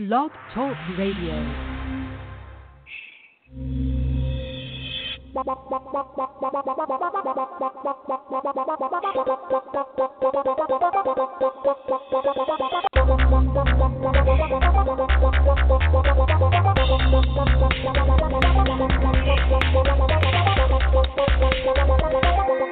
Blog Talk Radio.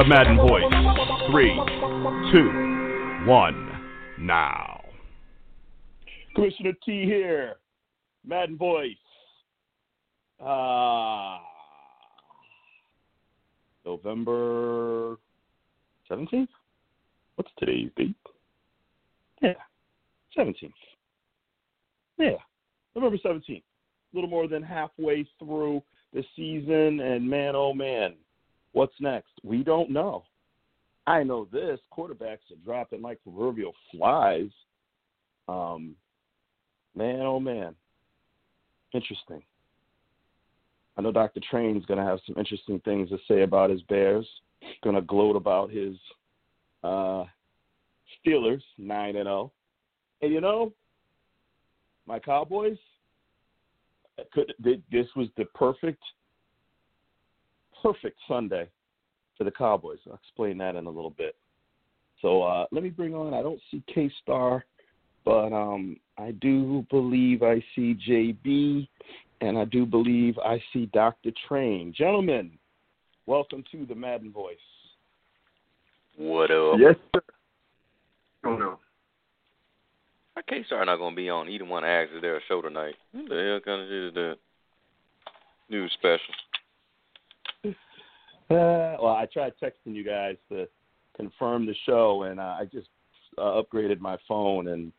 The Madden Voice. Three, two, one, now. Commissioner T here. Madden Voice. Ah. November 17th? What's today's date? Yeah. 17th. Yeah. November 17th. A little more than halfway through the season, and man, oh man, what's next? We don't know. I know this quarterbacks are dropping like proverbial flies. Um, man, oh man, interesting. I know Dr. Train's going to have some interesting things to say about his Bears. Going to gloat about his uh, Steelers, nine and zero. And you know, my Cowboys. Could this was the perfect, perfect Sunday for the Cowboys. I'll explain that in a little bit. So uh, let me bring on. I don't see K Star, but um, I do believe I see JB, and I do believe I see Dr. Train. Gentlemen, welcome to the Madden Voice. What up? Yes, sir. Oh no. My K Star not gonna be on either one of Axe is there a show tonight. What the hell kind of shit is that? News special. Well, I tried texting you guys to confirm the show, and uh, I just uh, upgraded my phone and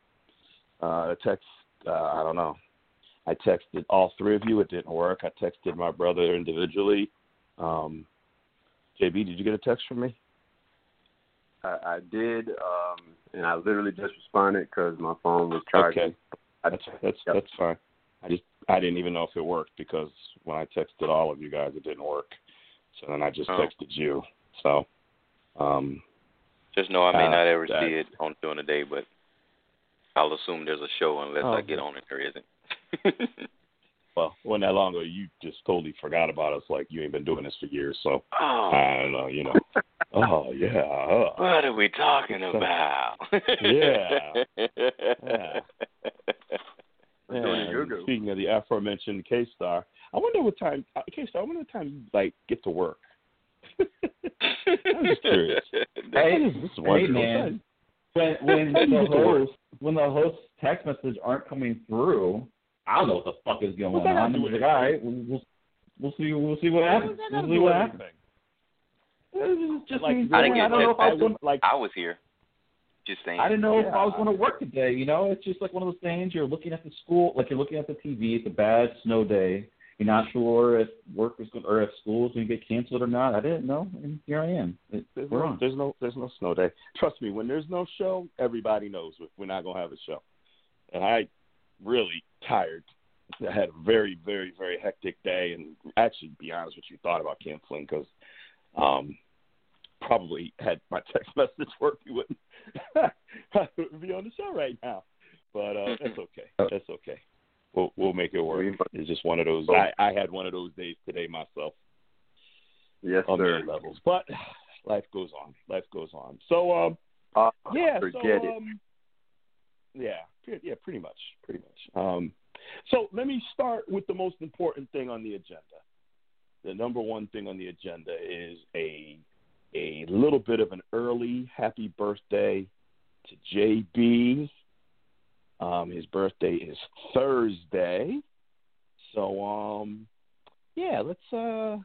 uh, text. Uh, I don't know. I texted all three of you. It didn't work. I texted my brother individually. Um, JB, did you get a text from me? I, I did, um, and I literally just responded because my phone was charging. Okay, that's that's Yep. that's fine. I just I didn't even know if it worked because when I texted all of you guys, it didn't work. So then I just Oh. texted you. So, um, Just know I may Uh, not ever that- see it on during the day, but I'll assume there's a show unless Oh, I get on it. There isn't. well, wasn't that long ago. You just totally forgot about us, like you ain't been doing this for years. So oh, I don't know, you know. oh yeah. Uh, what are we talking about? Yeah. Yeah. We're doing a And speaking of the aforementioned K Star, I wonder what time K Star. I wonder what time you like get to work. I'm just curious. Hey, I just- just wondering what man. when when How do you the get host when the host text message aren't coming through, I don't know what the fuck is going What's that got on. I'm like, all right, we'll, we'll we'll see we'll see what happens. What does that We'll see what happens. just Like, means I didn't I don't know if I was text. going. like I was here. Just saying. I didn't know if I was going to work today. You know, it's just like one of those things. You're looking at the school, like you're looking at the TV. It's a bad snow day. You're not sure if work is going or if school is going to get canceled or not. I didn't know, and here I am. It, There's we're no, on. there's no there's no snow day. Trust me, when there's no show, everybody knows we- we're not gonna have a show. And I really tired. I had a very very very hectic day, and actually, to be honest with you, thought about canceling because um, probably had my text message work, we wouldn't I wouldn't be on the show right now. But uh, that's okay. That's okay. We'll we'll make it work. It's just one of those. I I had one of those days today myself Yes, on sir. levels. But life goes on. Life goes on. So um Uh, yeah, forget so it. um yeah, yeah, pretty much, pretty much. Um so let me start with the most important thing on the agenda. The number one thing on the agenda is a a little bit of an early happy birthday to JB. Um his birthday is Thursday. So um yeah, let's uh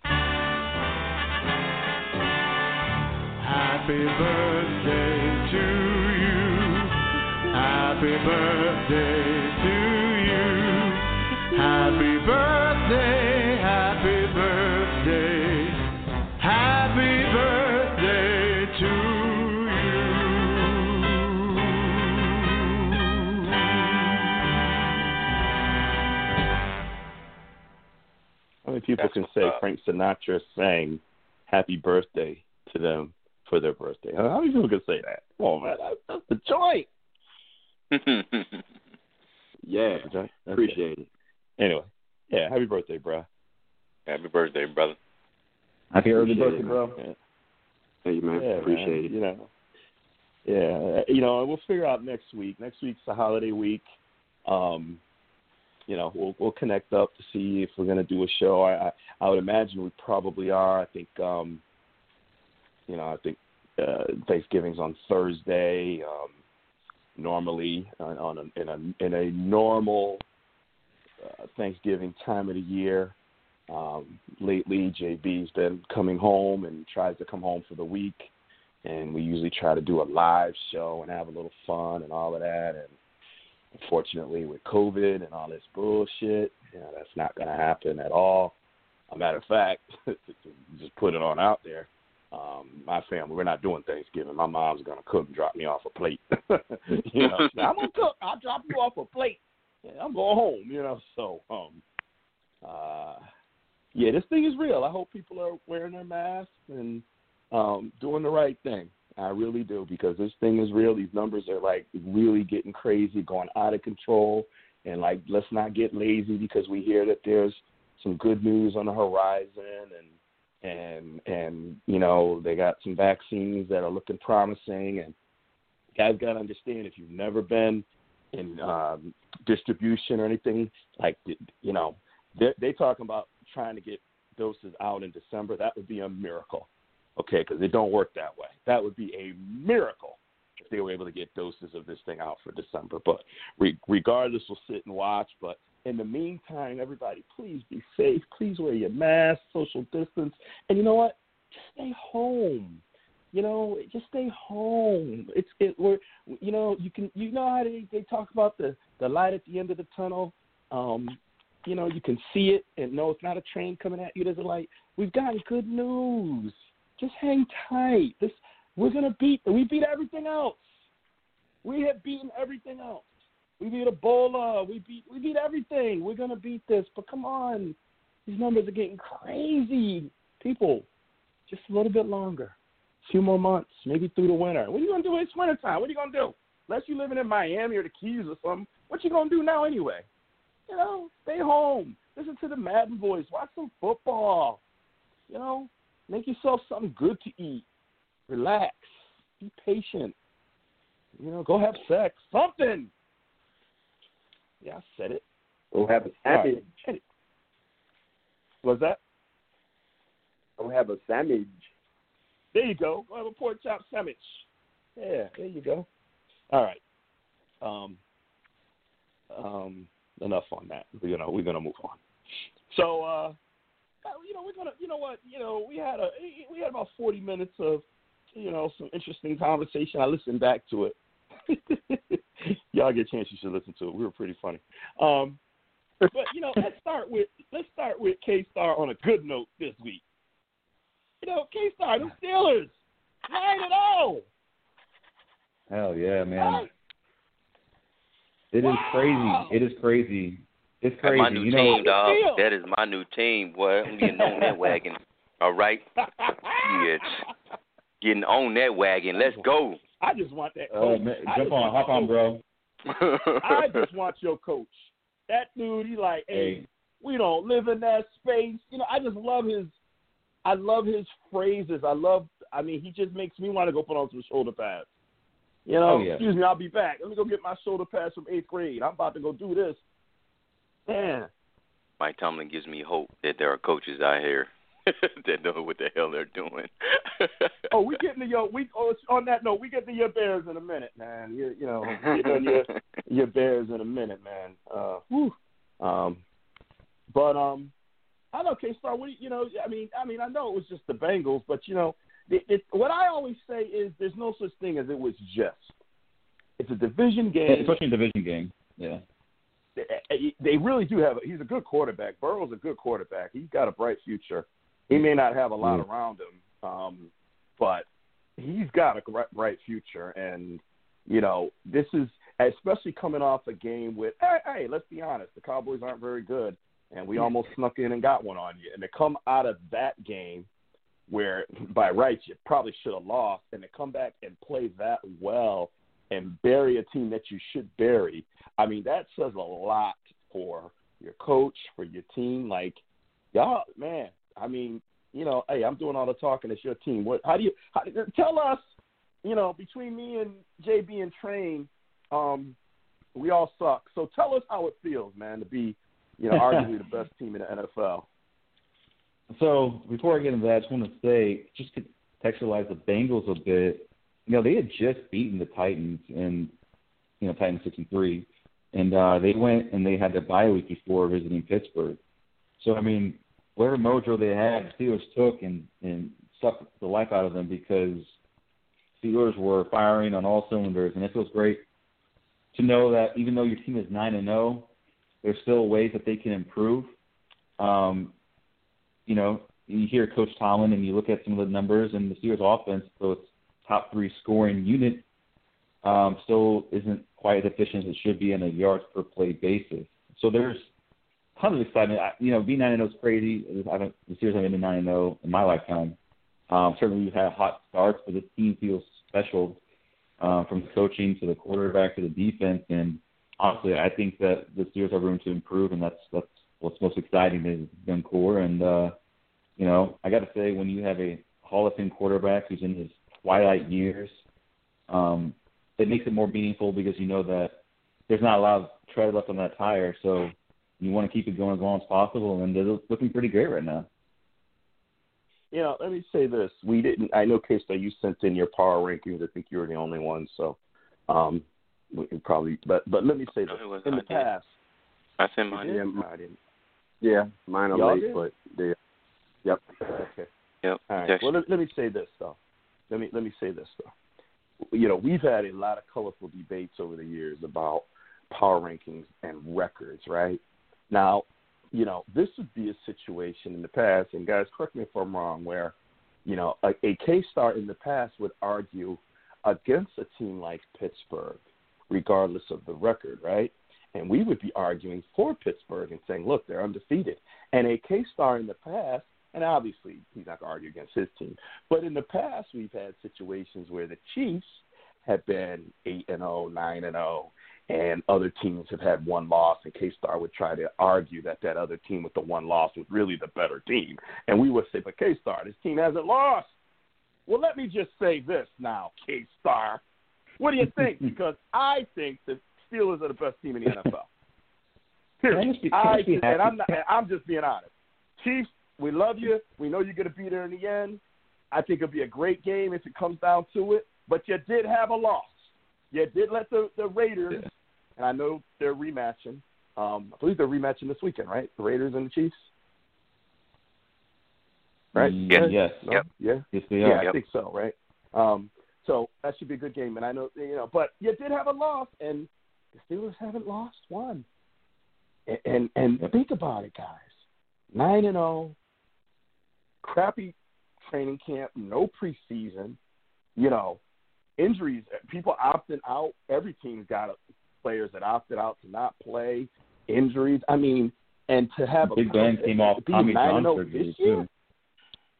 Happy birthday to you. Happy birthday people That's can say up. Frank Sinatra sang "Happy Birthday" to them for their birthday? How many people can say that? Come on, man, that's, that's the joint. Yeah, That's joint. That's appreciate it. it. Anyway, yeah, happy birthday, bro. Happy birthday, brother. Happy early birthday, it, bro. Yeah. Thank you, man. Yeah, appreciate man. it. You know, yeah, you know, we'll figure out next week. Next week's the holiday week. Um, you know, we'll we'll connect up to see if we're gonna do a show. I I, I would imagine we probably are. I think, um, you know, I think uh, Thanksgiving's on Thursday. Um, normally, on, on a, in a in a normal uh, Thanksgiving time of the year. Um, lately, JB's been coming home and tries to come home for the week, and we usually try to do a live show and have a little fun and all of that. And unfortunately, with COVID and all this bullshit, you know, that's not going to happen at all. A matter of fact, just put it on out there. Um, my family, we're not doing Thanksgiving. My mom's gonna cook and drop me off a plate. you know, I'm gonna cook. I'll drop you off a plate. Yeah, I'm going home. You know, so um, uh, yeah, this thing is real. I hope people are wearing their masks and um, doing the right thing. I really do because this thing is real. These numbers are like really getting crazy, going out of control. And like, let's not get lazy because we hear that there's some good news on the horizon, and and and you know they got some vaccines that are looking promising. And guys got to understand if you've never been in um, distribution or anything like, you know, they they talking about trying to get doses out in December. That would be a miracle okay, because it don't work that way. That would be a miracle if they were able to get doses of this thing out for December. But re- regardless, we'll sit and watch. But in the meantime, everybody, please be safe. Please wear your mask, social distance, and you know what? Just stay home. You know, just stay home. It's it. We're you know you can you know how they they talk about the the light at the end of the tunnel. Um, you know, you can see it and no, it's not a train coming at you. There's a light. We've gotten good news just hang tight. This we're gonna beat. We beat everything else. We have beaten everything else. We beat Ebola. We beat we beat everything. We're gonna beat this. But come on, these numbers are getting crazy. People, just a little bit longer, a few more months, maybe through the winter. What are you gonna do? It's winter time. What are you gonna do? Unless you're living in Miami or the Keys or something, what you gonna do now anyway? You know, stay home. Listen to the Madden voice. Watch some football. You know, Make yourself something good to eat. Relax. Be patient. You know, go have sex. Something. Yeah, I said it. We'll have a sandwich. right. What's that? We'll have a sandwich. There you go. Go have a pork chop sandwich. Yeah, there you go. All right. Um, um, enough on that. We're gonna we're gonna move on. So, uh, you know, we're gonna, you know what, you know, we had a we had about forty minutes of, you know, some interesting conversation. I listened back to it. Y'all get a chance, you should listen to it. We were pretty funny. Um, but you know, let's start with let's start with K Star on a good note this week. You know, K Star, the Steelers, nine and zero. Hell yeah, man. Right? It is Wow. crazy. It is crazy. It's That's my new you know, team, dog. That is my new team, boy. I'm getting on that wagon. All right, Yes. getting on that wagon. Let's go. I just want that uh, coach. man, jump on, hop on, bro. I just want your coach. That dude, he like, hey, Hey, we don't live in that space. You know, I just love his I love his phrases. I love I mean, he just makes me want to go put on some shoulder pads. You know, Oh, yeah. excuse me, I'll be back. Let me go get my shoulder pads from eighth grade. I'm about to go do this. Man, Mike Tomlin gives me hope that there are coaches out here that know what the hell they're doing. oh, we getting to your we oh, on that note, we get to your Bears in a minute, man. You you know, get on your your Bears in a minute, man. Uh, whew. Um, but um, I know K Star. What do you, you know? I mean, I mean, I know it was just the Bengals, but you know, it, it, what I always say is there's no such thing as it was just. It's a division Yeah, game. especially a division game. Yeah. They- really do have. He's a good quarterback. Burrow's a good quarterback. He's got a bright future. He may not have a lot Yeah. around him, um, but he's got a bright future. And you know, this is especially coming off a game with. Hey, hey, let's be honest. The Cowboys aren't very good, and we almost snuck in and got one on you. And to come out of that game where by rights you probably should have lost, and to come back and play that well and bury a team that you should bury, I mean that says a lot for your coach, for your team. Like y'all, man. I mean, you know, hey, I'm doing all the talking. It's your team. What? How do you? How, tell us. You know, between me and JB and Train, um, we all suck. So tell us how it feels, man, to be, you know, arguably the best team in the NFL. So before I get into that, I just want to say, just to contextualize the Bengals a bit. You know, they had just beaten the Titans, and you know, Titans six and three, and uh, they went and they had their bye week before visiting Pittsburgh. So I mean, whatever mojo they had, Steelers took and and sucked the life out of them because Steelers were firing on all cylinders, and it feels great to know that even though your team is nine and zero, there's still ways that they can improve. Um, you know, you hear Coach Tomlin and you look at some of the numbers and the Steelers offense, so it's top three scoring unit, um, still isn't quite as efficient as it should be on a yards per play basis. So there's tons of excitement. I, you know, B nine and zero is crazy. I don't the Steelers haven't been nine and zero in my lifetime. Um, certainly we've had hot starts, but this team feels special uh, from coaching to the quarterback to the defense. And honestly, I think that the Steelers have room to improve, and that's that's what's most exciting is Ben Core. And uh, you know, I got to say, when you have a Hall of Fame quarterback who's in his twilight years, um, it makes it more meaningful because you know that there's not a lot of tread left on that tire. So you want to keep it going as long as possible, and they're looking pretty great right now. You know, let me say this: we didn't. I know, Case, that you sent in your power rankings. I think you were the only one, so um, we can probably. But but let me say this: No, in I the did. past, I sent mine. yeah, in. I didn't. Yeah, mine are Y'all late, did? but they. Yep. Okay. Yep. All right. Well, let, let me say this though. Let me let me say this though. You know, we've had a lot of colorful debates over the years about power rankings and records, right? Now, you know, this would be a situation in the past, and guys, correct me if I'm wrong, where, you know, a, a K star in the past would argue against a team like Pittsburgh, regardless of the record, right? And we would be arguing for Pittsburgh and saying, look, they're undefeated. And a K star in the past, and obviously he's not going to argue against his team, but in the past we've had situations where the Chiefs have been 8 and 0, 9 and 0, and other teams have had one loss, and K Star would try to argue that that other team with the one loss was really the better team. And we would say, but K Star, this team hasn't lost. Well, let me just say this now, K Star. What do you think? because I think the Steelers are the best team in the NFL. I Period. just I, I and I'm, not. I'm just being honest. Chiefs, we love you. We know you're going to be there in the end. I think it'll be a great game if it comes down to it. But you did have a loss. You did let the the Raiders, Yeah. and I know they're rematching. Um, I believe they're rematching this weekend, right? The Raiders and the Chiefs. Right? Yes. Yes. No? Yep. Yeah. Yes, they Yeah, are. I Yep. think so, right? Um, so that should be a good game, and I know you know, but you did have a loss, and the Steelers haven't lost one. And and, and Yep. think about it, guys. Nine and zero, crappy training camp, no preseason. You know, injuries, people opting out. Every team's got players that opted out to not play. Injuries. I mean, and to have Big a Big Ben came off Tommy 9 John and 0 surgery this year, too.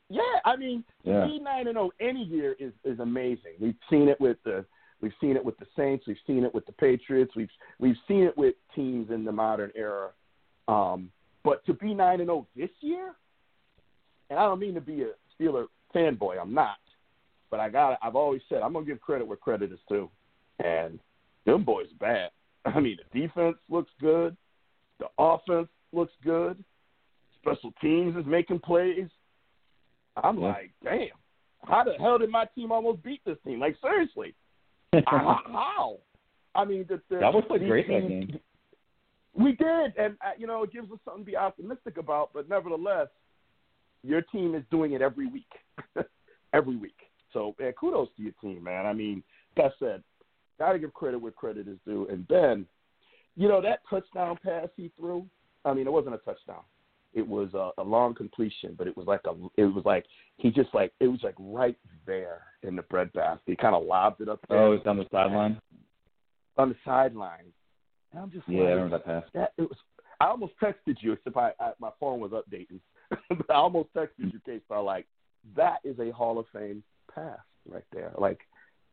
yeah, I mean, Yeah. be nine and zero any year is is amazing. We've seen it with the we've seen it with the Saints. We've seen it with the Patriots. We've we've seen it with teams in the modern era. Um, but to be nine and zero this year, and I don't mean to be a Steeler fanboy. I'm not, but I got. I've always said I'm gonna give credit where credit is due, and them boys bad. I mean, the defense looks good. The offense looks good. Special teams is making plays. I'm Yeah. like, damn, how the hell did my team almost beat this team? Like, seriously, how? how? I mean, the, the, Cowboys played these great that game. We did, and uh, you know, it gives us something to be optimistic about. But nevertheless, your team is doing it every week, every week. So, man, kudos to your team, man. I mean, that said, got to give credit where credit is due. And Ben, you know that touchdown pass he threw. I mean, it wasn't a touchdown. It was a, a long completion, but it was like a. It was like he just like it was like right there in the breadbasket. He kind of lobbed it up there. Oh, it's on the sideline. on the sideline. And I'm just Yeah, I like, remember that pass. that it was. I almost texted you, except I, I my phone was updating. but I almost texted you, Case, by like that is a Hall of Fame pass right there. Like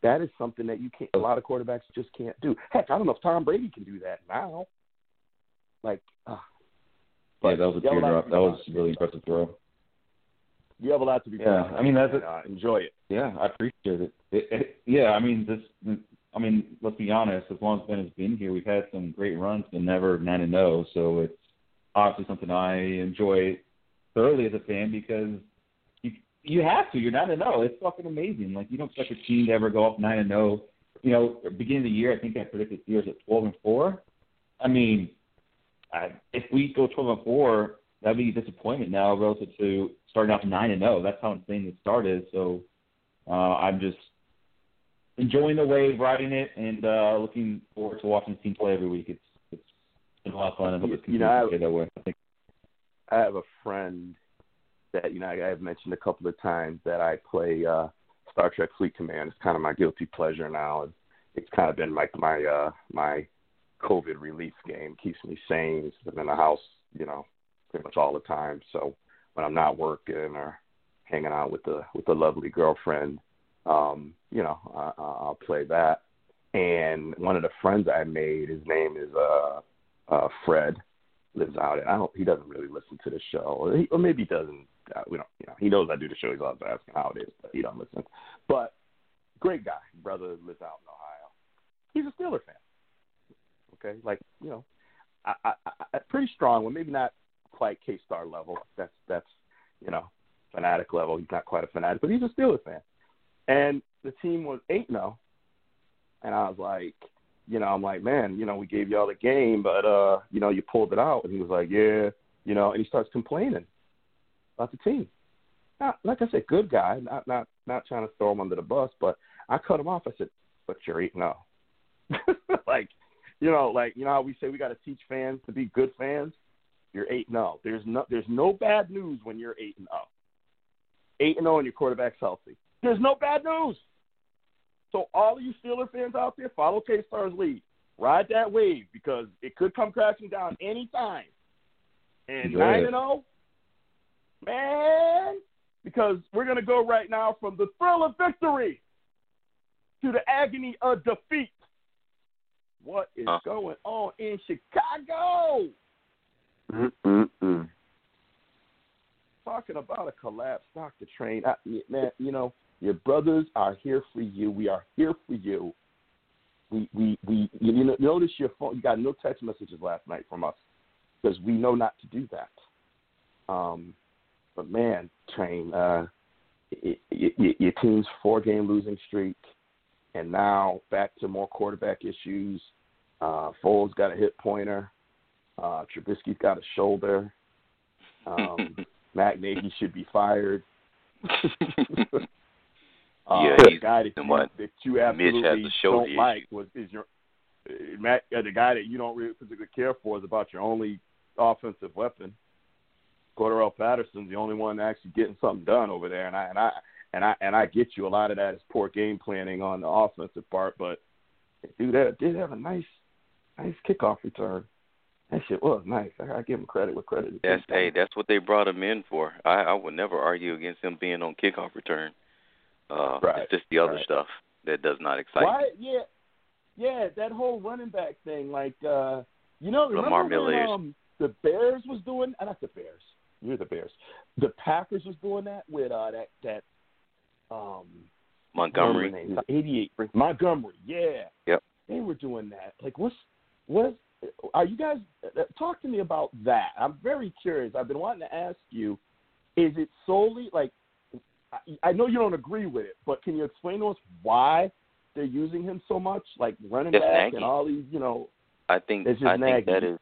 that is something that you can't. A lot of quarterbacks just can't do. Heck, I don't know if Tom Brady can do that now. Like, uh, Yeah, that was a teardrop. That was a really impressive throw. You have a lot to be. Yeah, I mean, that's a- uh, enjoy it. Yeah, I appreciate it. it, it yeah, I mean, this. I mean, let's be honest. As long as Ben has been here, we've had some great runs, but never nine and zero. So it's obviously something I enjoy thoroughly as a fan because you you have to. You're nine and zero. It's fucking amazing. Like you don't expect a team to ever go up nine and zero. You know, beginning of the year, I think I predicted Steelers at twelve and four. I mean, I, if we go twelve and four, that'd be a disappointment now relative to starting off nine and zero. That's how insane the start is. So uh, I'm just enjoying the wave, riding it, and uh, looking forward to watching the team play every week. It's it's been a lot of fun. I hope You- it you know, to stay that way. I think I have a friend that you know I, I've mentioned a couple of times that I play uh Star Trek Fleet Command. It's kind of my guilty pleasure now. It's, it's kind of been like my uh my COVID relief game. Keeps me sane. I'm in the house, you know, pretty much all the time. So when I'm not working or hanging out with the with the lovely girlfriend, um, you know, I- I'll play that. And one of the friends I made, his name is uh, uh, Fred lives out and I don't he doesn't really listen to the show. Or, he, or maybe he doesn't uh, we don't you know he knows I do the show. He's always asking how it is but he don't listen. But great guy. Brother lives out in Ohio. He's a Steeler fan. Okay? Like you know I, I, I pretty strong. One maybe not quite K Star level. That's that's you know fanatic level. He's not quite a fanatic but he's a Steeler fan. And the team was eight zero and I was like you know, I'm like, man, you know, we gave y'all the game, but uh, you know, you pulled it out. And he was like, yeah, you know, and he starts complaining about the team. Not, like I said, good guy, not not not trying to throw him under the bus, but I cut him off. I said, but you're eight no. like, you know, like you know how we say we got to teach fans to be good fans. You're eight no. There's no there's no bad news when you're eight and zero. Eight and zero and your quarterback's healthy. There's no bad news. So all of you Steeler fans out there, follow K Star's lead. Ride that wave because it could come crashing down anytime. And Enjoy nine and zero, man, because we're gonna go right now from the thrill of victory to the agony of defeat. What is Huh. going on in Chicago? Mm-mm-mm. Talking about a collapsed Dr. Train, I, man, you know your brothers are here for you. We are here for you. We we we you, you know, notice your phone. You got no text messages last night from us because we know not to do that. Um, but man, Train, uh, y y your team's four game losing streak, and now back to more quarterback issues. Uh, Foles got a hip pointer. Uh, Trubisky's got a shoulder. Um, Matt Nagy should be fired. Uh, Yeah, the guy that you, that you absolutely don't like was is your uh, Matt, uh, the guy that you don't really particularly care for is about your only offensive weapon. Cordarrelle Patterson's the only one actually getting something done over there, and I and I and I and I get you. A lot of that is poor game planning on the offensive part, but dude, that did have a nice, nice kickoff return. That shit was nice. I gotta give him credit with credit. That's hey, that's what they brought him in for. I, I would never argue against him being on kickoff return. Uh, Right, It's just the other right. stuff that does not excite Why? me. Yeah, yeah. That whole running back thing, like, uh you know, Lamar remember when Miller um, the Bears was doing? Uh, not the Bears. You're the Bears. The Packers was doing that with uh that that um Montgomery. whatever his name is, 88 Montgomery. Yeah. Yep. They were doing that. Like, what's what's Are you guys uh, talk to me about that? I'm very curious. I've been wanting to ask you. Is it solely like? I, I know you don't agree with it, but can you explain to us why they're using him so much, like running back Nagy. and all these, you know? I think It's just I think that Nagy.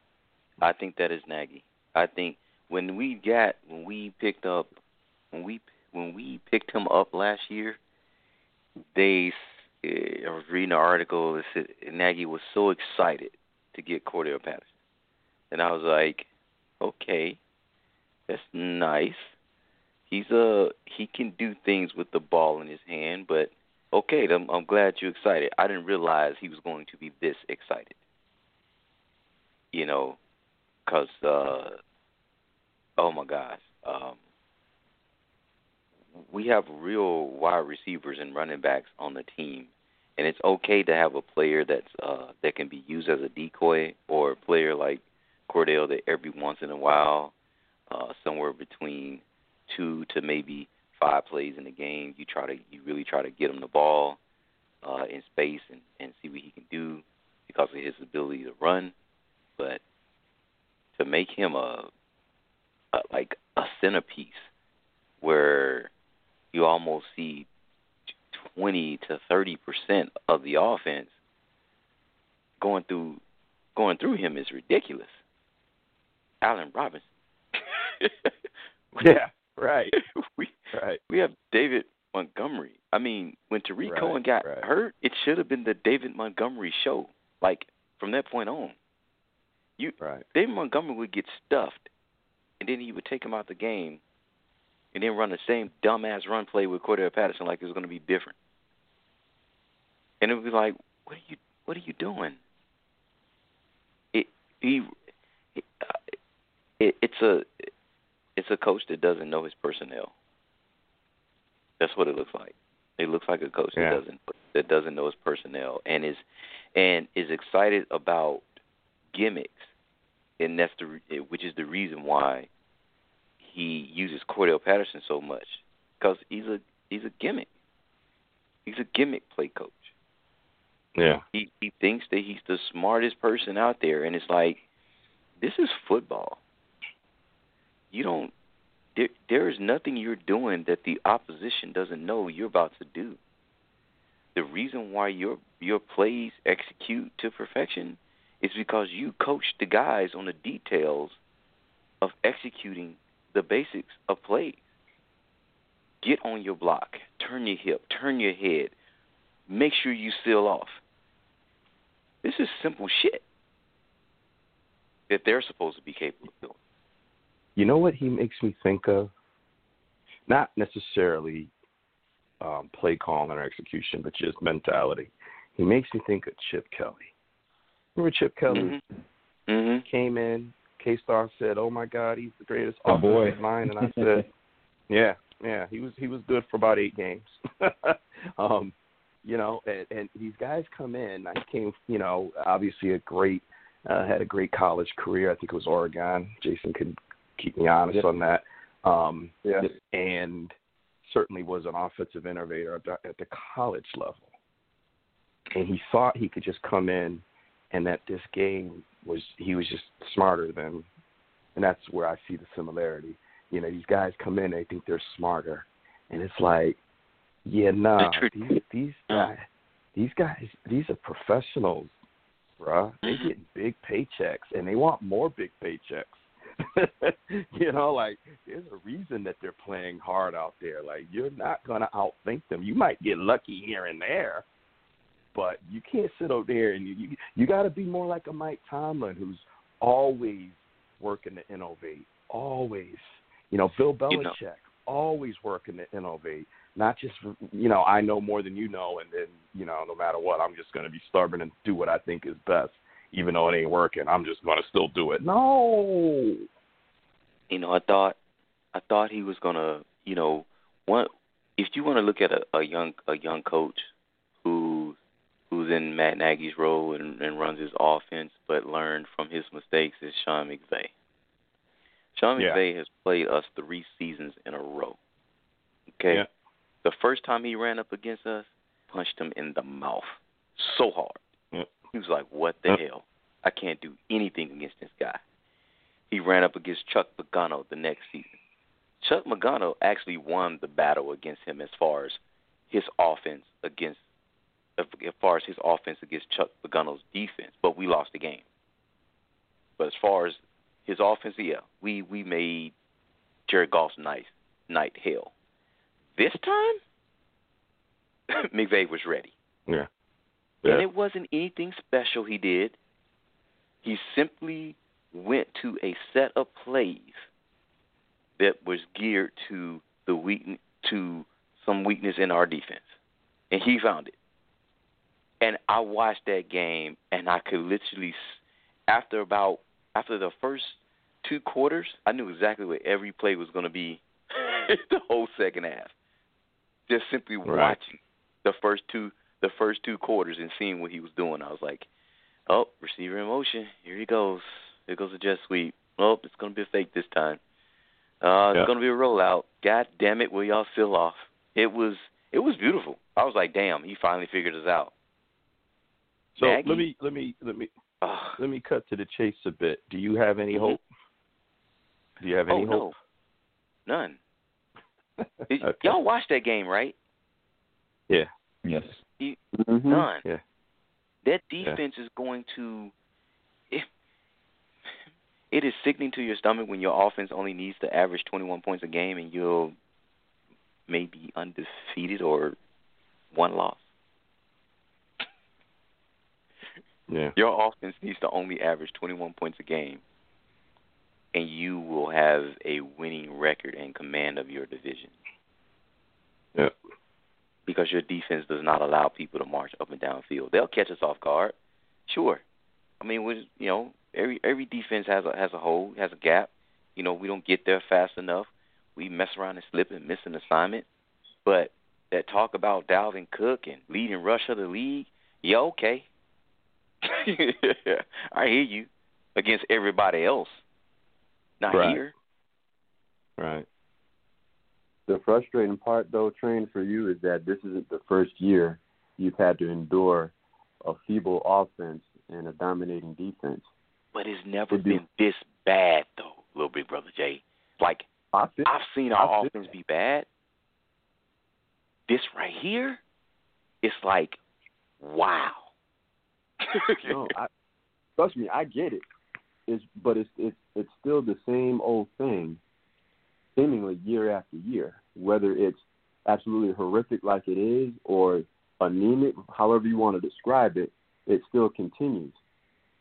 I think that is Nagy. I think when we got when we picked up when we when we picked him up last year, they eh, I was reading an article that said Nagy was so excited to get Cordell Patterson, and I was like, okay, that's nice. He's a he can do things with the ball in his hand, but okay, I'm, I'm glad you're excited. I didn't realize he was going to be this excited. You know, because uh, oh my gosh, um, we have real wide receivers and running backs on the team, and it's okay to have a player that's uh, that can be used as a decoy or a player like Cordell that every once in a while, uh, somewhere between two to maybe five plays in the game, you try to you really try to get him the ball uh, in space and, and see what he can do because of his ability to run. But to make him a, a like a centerpiece where you almost see 20 to 30 percent of the offense going through going through him is ridiculous. Allen Robinson. yeah, right. we right. we have David Montgomery. I mean, when Tarik Right, Cohen got right. hurt, it should have been the David Montgomery show. Like from that point on, you Right. David Montgomery would get stuffed, and then he would take him out of the game, and then run the same dumbass run play with Cordell Patterson like it was going to be different. And it would be like, what are you, what are you doing? It he, it, uh, it, it's a, it's a coach that doesn't know his personnel. That's what it looks like. It looks like a coach Yeah. that doesn't that doesn't know his personnel and is and is excited about gimmicks, and that's the which is the reason why he uses Cordell Patterson so much because he's a he's a gimmick. He's a gimmick play coach. Yeah. He he thinks that he's the smartest person out there, and it's like this is football. You don't. There, there is nothing you're doing that the opposition doesn't know you're about to do. The reason why your your plays execute to perfection is because you coach the guys on the details of executing the basics of plays. Get on your block, turn your hip, turn your head, make sure you seal off. This is simple shit that they're supposed to be capable of doing. You know what he makes me think of? Not necessarily um, play calling or execution, but just mentality. He makes me think of Chip Kelly. Remember Chip Kelly Mm-hmm. Mm-hmm. came in. K Star said, "Oh my God, he's the greatest Oh, boy. offensive line," and I said, "Yeah, yeah, he was he was good for about eight games." um, you know, and, and these guys come in. I came, you know, obviously a great uh, had a great college career. I think it was Oregon. Jason can keep me honest Yep. on that. Um, Yeah. and certainly was an offensive innovator at the, at the college level. And he thought he could just come in and that this game was he was just smarter than and that's where I see the similarity. You know, these guys come in, they think they're smarter. And it's like, yeah, nah, these these guys these guys these are professionals, bruh. They Mhm. get big paychecks and they want more big paychecks. you know, like there's a reason that they're playing hard out there. Like you're not gonna outthink them. You might get lucky here and there, but you can't sit out there and you you, you got to be more like a Mike Tomlin who's always working to innovate. Always, you know, Bill Belichick You know- always working to innovate. Not just you know I know more than you know, and then you know no matter what I'm just going to be stubborn and do what I think is best, even though it ain't working. I'm just going to still do it. No, You know, I thought I thought he was gonna, you know, one if you want to look at a, a young a young coach who who's in Matt Nagy's role and, and runs his offense but learned from his mistakes is Sean McVay. Sean Yeah. McVay has played us three seasons in a row. Okay? Yeah. The first time he ran up against us, punched him in the mouth so hard. He was like, What the hell? I can't do anything against this guy. He ran up against Chuck Pagano the next season. Chuck Pagano actually won the battle against him as far as his offense against as far as his offense against Chuck Pagano's defense, but we lost the game. But as far as his offense, yeah, we we made Jared Goff's night night hell. This time, McVay was ready. Yeah. And it wasn't anything special he did. He simply went to a set of plays that was geared to the weak to some weakness in our defense. And he found it. And I watched that game and I could literally after about after the first two quarters, I knew exactly what every play was going to be the whole second half. Just simply Right. watching the first two the first two quarters and seeing what he was doing. I was like, "Oh, receiver in motion. Here he goes. Here goes a jet sweep. Oh, it's going to be a fake this time. Uh, it's Yeah. going to be a rollout. God damn it, will y'all seal off?" It was it was beautiful. I was like, "Damn, he finally figured us out." So Nagy? let me let me let me Ugh. let me cut to the chase a bit. Do you have any Mhm. hope? Do you have oh any no, hope? none. Okay. Y'all watched that game, right? Yeah. Yes. Mhm. None. Yeah. That Yeah. defense is going to. It, it is sickening to your stomach when your offense only needs to average 21 points a game and you'll maybe undefeated or one loss. Yeah. Your offense needs to only average 21 points a game, and you will have a winning record and command of your division. Yeah. Because your defense does not allow people to march up and down field. They'll catch us off guard, sure. I mean, we you know every every defense has a has a hole, has a gap. You know, we don't get there fast enough. We mess around and slip and miss an assignment. But that talk about Dalvin Cook and leading rush of the league, yeah, okay. I hear you. Against everybody else. Not Right. here. Right. The frustrating part, though, train for you is that this isn't the first year you've had to endure a feeble offense and a dominating defense. But it's never It'd be- been this bad though, little big brother Jay. Like I I've seen our offense be bad. This right here, it's like, wow. no, I, trust me, I get it. It's but it's it's it's still the same old thing, seemingly year after year. Whether it's absolutely horrific like it is, or anemic, however you want to describe it, it still continues.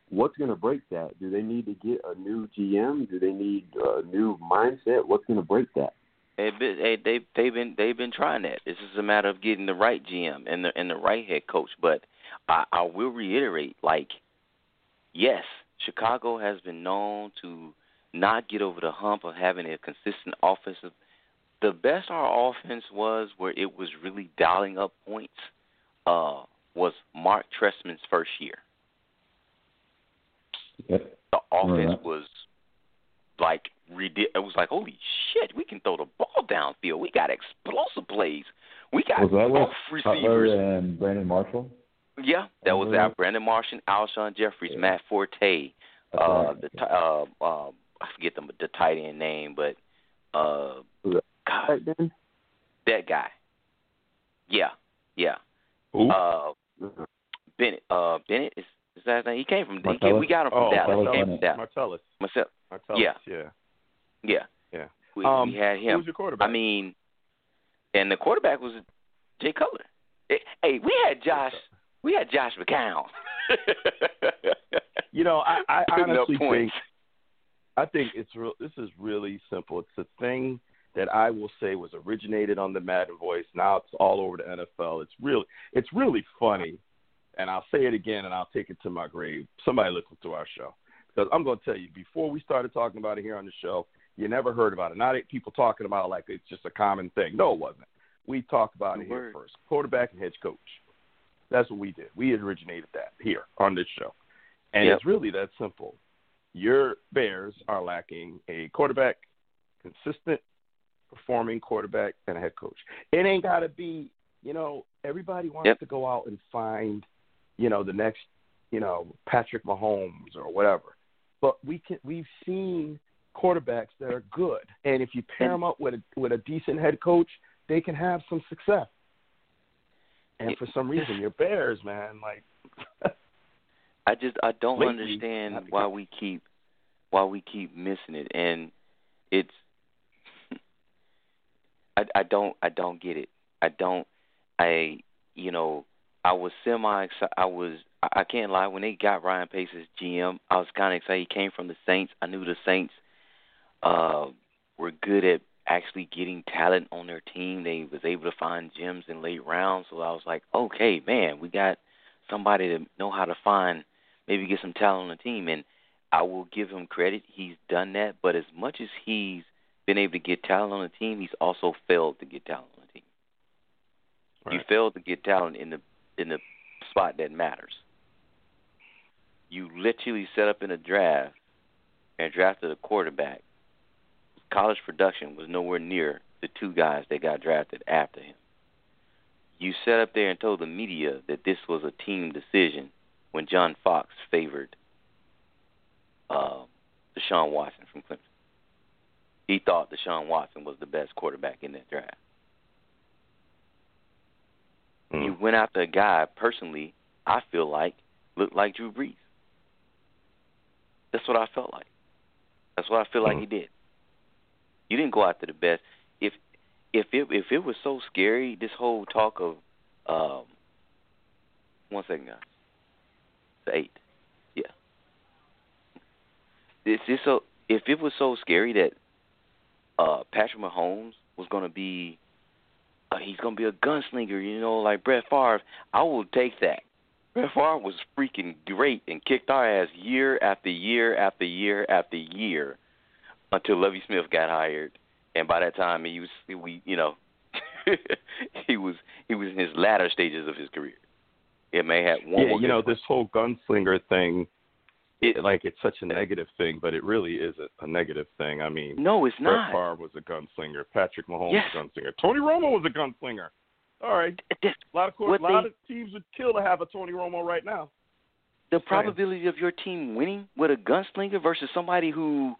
What's going to break that? Do they need to get a new GM? Do they need a new mindset? What's going to break that? They've been, they they they've been they've been trying that. This is a matter of getting the right GM and the and the right head coach. But I, I will reiterate, like, yes, Chicago has been known to not get over the hump of having a consistent offensive. The best our offense was, where it was really dialing up points, uh, was Mark Trestman's first year. Yep. The offense Right. was like it was like holy shit, we can throw the ball downfield. We got explosive plays. We got Was that both with receivers. Cutler and Brandon Marshall? Yeah, that was uh, Brandon Marshall, Alshon Jeffries, Yeah. Matt Forte, uh, right. the uh, uh, forget the the tight end name, but uh, that? God, that guy. Yeah, yeah. Who? Uh, Bennett. Uh, Bennett is is that his name? He came from. He came, we got him from oh, Dallas. He Martellus came from Dallas. Martellus. Myself. Martellus. Yeah. Yeah. Yeah. Yeah. We, Um, we had him. Who's your quarterback? I mean, and the quarterback was Jay Cutler. Hey, we had Josh. We had Josh McCown. you know, I, I Putting up honestly think points. I think it's real. This is really simple. It's a thing that I will say was originated on the Madden voice. Now it's all over the NFL. It's really, it's really funny, and I'll say it again, and I'll take it to my grave. Somebody listen to our show because I'm going to tell you. Before we started talking about it here on the show, you never heard about it. Not people talking about it like it's just a common thing. No, it wasn't. We talked about it here first. Quarterback and head coach. That's what we did. We originated that here on this show, and Yep. it's really that simple your Bears are lacking a quarterback, consistent performing quarterback, and a head coach. It ain't got to be, you know, everybody wants Yep. to go out and find, you know, the next, you know, Patrick Mahomes or whatever. But we can we've seen quarterbacks that are good, and if you pair them up with a with a decent head coach, they can have some success. And for some reason, your Bears, man, like I just I don't Lately, understand why we keep why we keep missing it, and it's I I don't I don't get it. I don't I you know, I was semi. I was I can't lie when they got Ryan Pace as GM, I was kind of excited. He came from the Saints. I knew the Saints uh were good at actually getting talent on their team. They was able to find gems in late rounds. So I was like, okay, man, we got somebody to know how to find maybe get some talent on the team. And I will give him credit. He's done that. But as much as he's been able to get talent on the team, he's also failed to get talent on the team. Right. You failed to get talent in the in the spot that matters. You literally set up in a draft and drafted a quarterback. College production was nowhere near the two guys that got drafted after him. You set up there and told the media that this was a team decision when John Fox favored uh, Deshaun Watson from Clemson. He thought Deshaun Watson was the best quarterback in that draft. Mm. You went after a guy personally, I feel like, looked like Drew Brees. That's what I felt like. That's what I feel like Mm. he did. You didn't go after the best. If if it if it was so scary, this whole talk of um one second guys. Eight. Yeah. It's just so if it was so scary that uh Patrick Mahomes was gonna be uh, he's gonna be a gunslinger, you know, like Brett Favre, I will take that. Brett Favre was freaking great and kicked our ass year after year after year after year until Lovie Smith got hired, and by that time he was we you know he was he was in his latter stages of his career. It may have one yeah, you know this whole gunslinger thing. It- like it's such a negative thing, but it really isn't a negative thing. I mean, No, it's Brett not. Favre was a gunslinger. Patrick Mahomes Yes. was a gunslinger. Tony Romo was a gunslinger. All right, a lot of cour- What a lot they- of teams would kill to have a Tony Romo right now. the Just saying. probability of your team winning with a gunslinger versus somebody who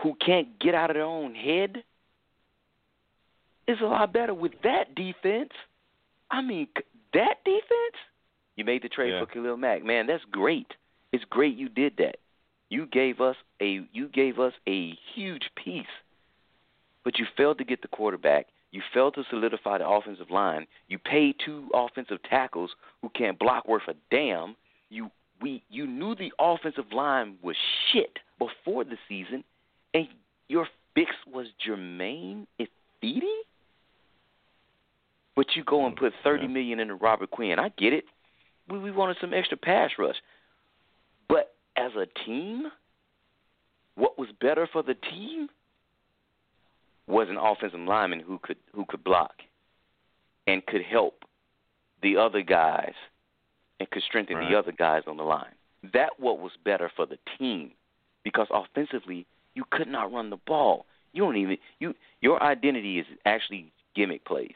who can't get out of their own head is a lot better with that defense. I mean, that defense. You made the trade Yeah. for Khalil Mack, man. That's great. It's great you did that. You gave us a you gave us a huge piece, but you failed to get the quarterback. You failed to solidify the offensive line. You paid two offensive tackles who can't block worth a damn. You we you knew the offensive line was shit before the season, and your fix was Germain Ifedi. But you go and put thirty million into Robert Quinn. I get it. We we wanted some extra pass rush, but as a team, what was better for the team was an offensive lineman who could who could block and could help the other guys and could strengthen Right. the other guys on the line. That what was better for the team because offensively you could not run the ball. You don't even you your identity is actually gimmick plays.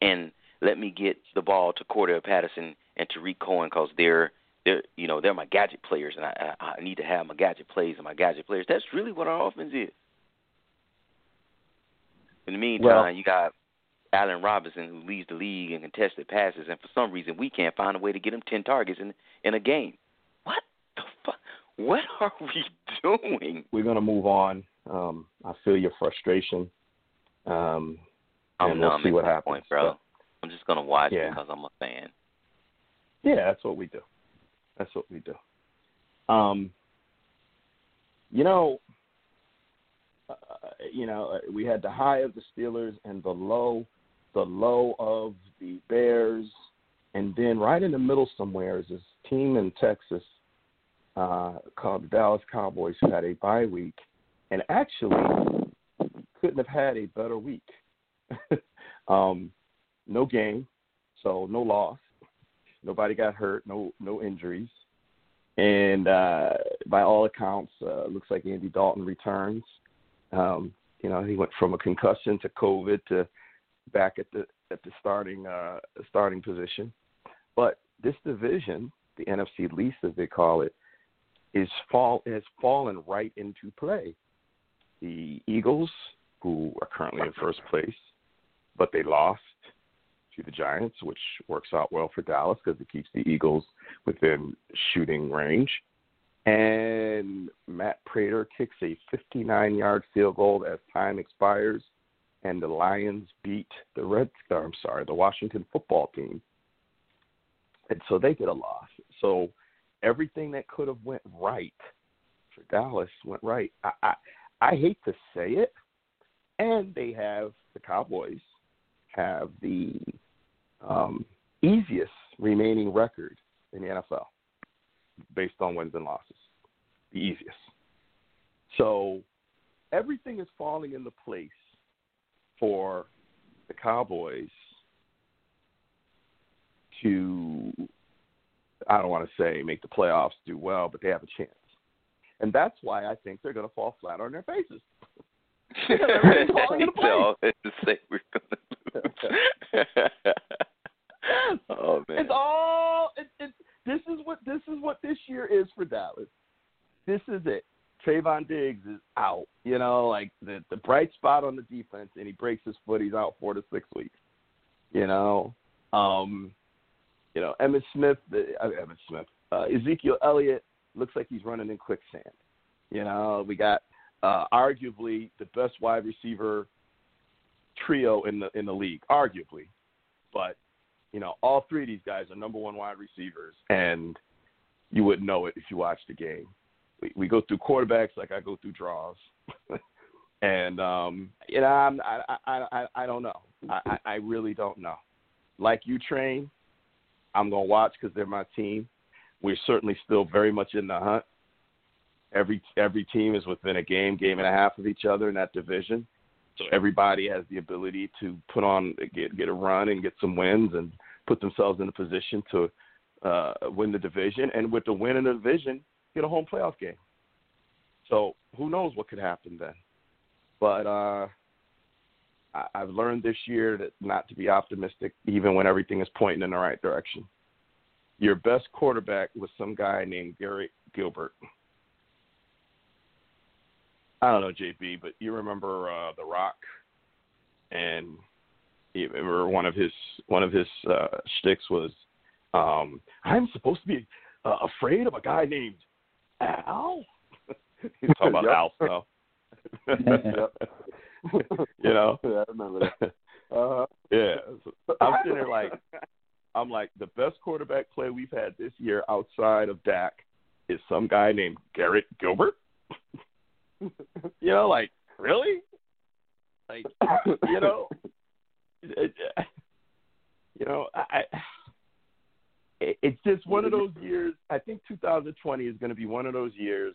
And let me get the ball to Cordarrelle Patterson and Tarik Cohen because they're they're you know they're my gadget players and I, I I need to have my gadget plays and my gadget players. That's really what our offense is. In the meantime, Well- you got Allen Robinson who leads the league in contested passes, and for some reason we can't find a way to get him ten targets in in a game. What the fuck? What are we doing? We're gonna move on. Um, I feel your frustration. Um, I'm and we'll see at what happens. point, bro. I'm just gonna watch Yeah. because I'm a fan. Yeah, that's what we do. That's what we do. Um, you know, uh, you know, uh, we had the high of the Steelers and the low, the low of the Bears, and then right in the middle somewhere is this team in Texas uh, called the Dallas Cowboys who had a bye week, and actually couldn't have had a better week. um, no game, so no loss. Nobody got hurt. No no injuries. And uh, by all accounts, uh, looks like Andy Dalton returns. Um, you know, he went from a concussion to COVID to back at the at the starting uh, starting position. But this division, the NFC least as they call it, is fall has fallen right into play. The Eagles, who are currently in first place, but they lost to the Giants, which works out well for Dallas because it keeps the Eagles within shooting range. And Matt Prater kicks a 59 yard field goal as time expires and the Lions beat the Red. I'm sorry, the Washington football team, and so they get a loss. So everything that could have went right for Dallas went right. I I, I hate to say it, and they have the Cowboys have the um, easiest remaining record in the NFL based on wins and losses. The easiest. So everything is falling into place for the Cowboys to I don't want to say make the playoffs do well, but they have a chance. And that's why I think they're going to fall flat on their faces. Falling into place. say we're gonna lose. Oh man. It's all it, it, this is what this is what this year is for Dallas. This is it. Trevon Diggs is out. You know, like the the bright spot on the defense, and he breaks his foot. He's out four to six weeks. You know, um, you know Emmitt Smith, the, uh, Emmitt Smith, uh, Ezekiel Elliott looks like he's running in quicksand. You know, we got uh, arguably the best wide receiver trio in the in the league, arguably, but you know, all three of these guys are number one wide receivers, and you wouldn't know it if you watched the game. We, we go through quarterbacks like I go through draws, and um, you know, I'm, I, I I I don't know. I I really don't know. Like you train, I'm gonna watch because they're my team. We're certainly still very much in the hunt. Every every team is within a game, game and a half of each other in that division. So everybody has the ability to put on get get a run and get some wins and put themselves in a position to uh, win the division. And with the win in the division, get a home playoff game. So who knows what could happen then? But uh, I, I've learned this year that not to be optimistic, even when everything is pointing in the right direction. Your best quarterback was some guy named Gary Gilbert. I don't know JB, but you remember uh, The Rock, and you remember one of his one of his uh, shticks was, um, "I'm supposed to be uh, afraid of a guy named Al." He's talking about Al Snow. You know, Yeah, I remember that. Uh-huh. yeah. So I'm sitting there like, I'm like, the best quarterback play we've had this year outside of Dak is some guy named Garrett Gilbert. you know, like really? Like, you know, you know, I. I it- it's just one of those years. I think 2020 is going to be one of those years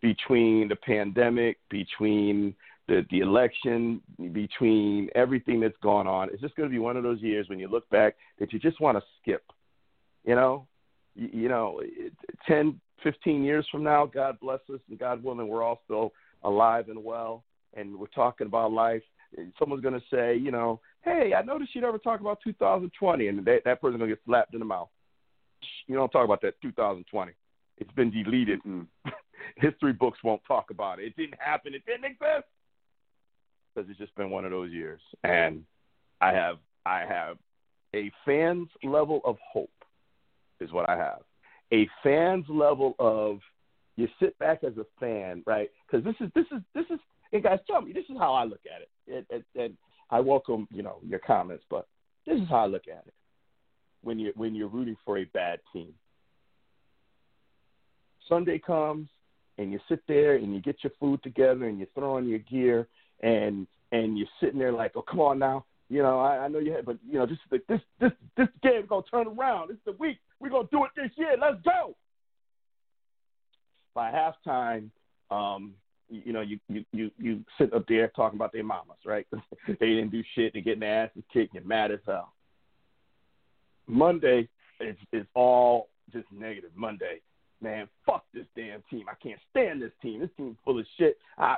between the pandemic, between the the election, between everything that's gone on. It's just going to be one of those years when you look back that you just want to skip. You know, you, you know, it, 10, 15 years from now, God bless us and God willing, we're all still alive and well, and we're talking about life. Someone's going to say, you know, hey, I noticed you never talk about 2020, and that that person's going to get slapped in the mouth. You don't talk about that 2020. It's been deleted. mm, History books won't talk about it. It didn't happen. It didn't exist because it's just been one of those years. And I have I have a fan's level of hope is what I have. A fan's level of you sit back as a fan, right? Because this is this is this is and guys, tell me this is how I look at it. And, and, and I welcome you know your comments, but this is how I look at it. When you when you're rooting for a bad team, Sunday comes and you sit there and you get your food together and you throw on your gear and and you're sitting there like, oh come on now, you know I, I know you had, but you know this is this this this game's gonna turn around. This is the week we're gonna do it this year. Let's go. By halftime, um, you, know you you you you sit up there talking about their mamas, right? they didn't do shit. They're getting their asses kicked. You're mad as hell. Monday, it's it's all just negative. Monday, man, fuck this damn team. I can't stand this team. This team's full of shit. I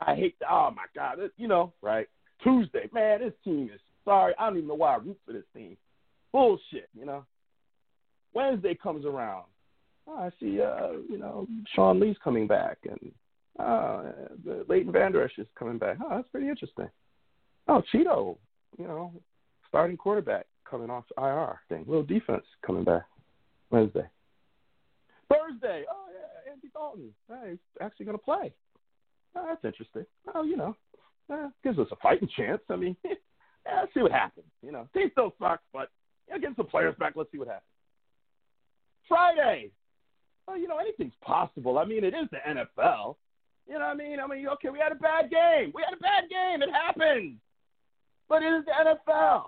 I hate. The, oh my god, it, you know, right? Tuesday, man, this team is sorry. I don't even know why I root for this team. Bullshit, you know. Wednesday comes around. Oh, I see, uh, you know, Sean Lee's coming back, and uh, Leighton Vander Esch is coming back. Oh, that's pretty interesting. Oh, Cheeto, you know, starting quarterback coming off IR thing. Little defense coming back Wednesday. Thursday, oh yeah, Andy Dalton. Hey, he's actually going to play. Oh, that's interesting. Oh, you know, eh, gives us a fighting chance. I mean, yeah, let's see what happens. You know, team still sucks, but yeah, getting some players back. Let's see what happens. Friday. Well, you know, anything's possible. I mean, it is the NFL. You know what I mean? I mean, okay, we had a bad game. We had a bad game. It happens. But it is the NFL.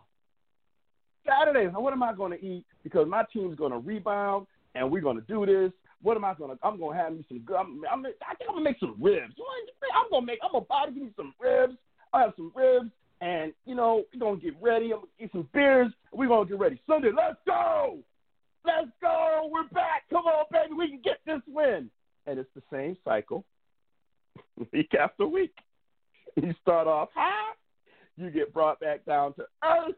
Saturday, what am I going to eat? Because my team's going to rebound and we're going to do this. What am I going to? I'm going to have me some. I'm, I'm, I think I'm going to make some ribs. I'm going to make. I'm going to buy me some ribs. I have some ribs, and you know we're going to get ready. I'm going to eat some beers. We're going to get ready Sunday. Let's go. Let's go. We're back. Come on, baby. We can get this win. And it's the same cycle week after week. You start off high, you get brought back down to earth,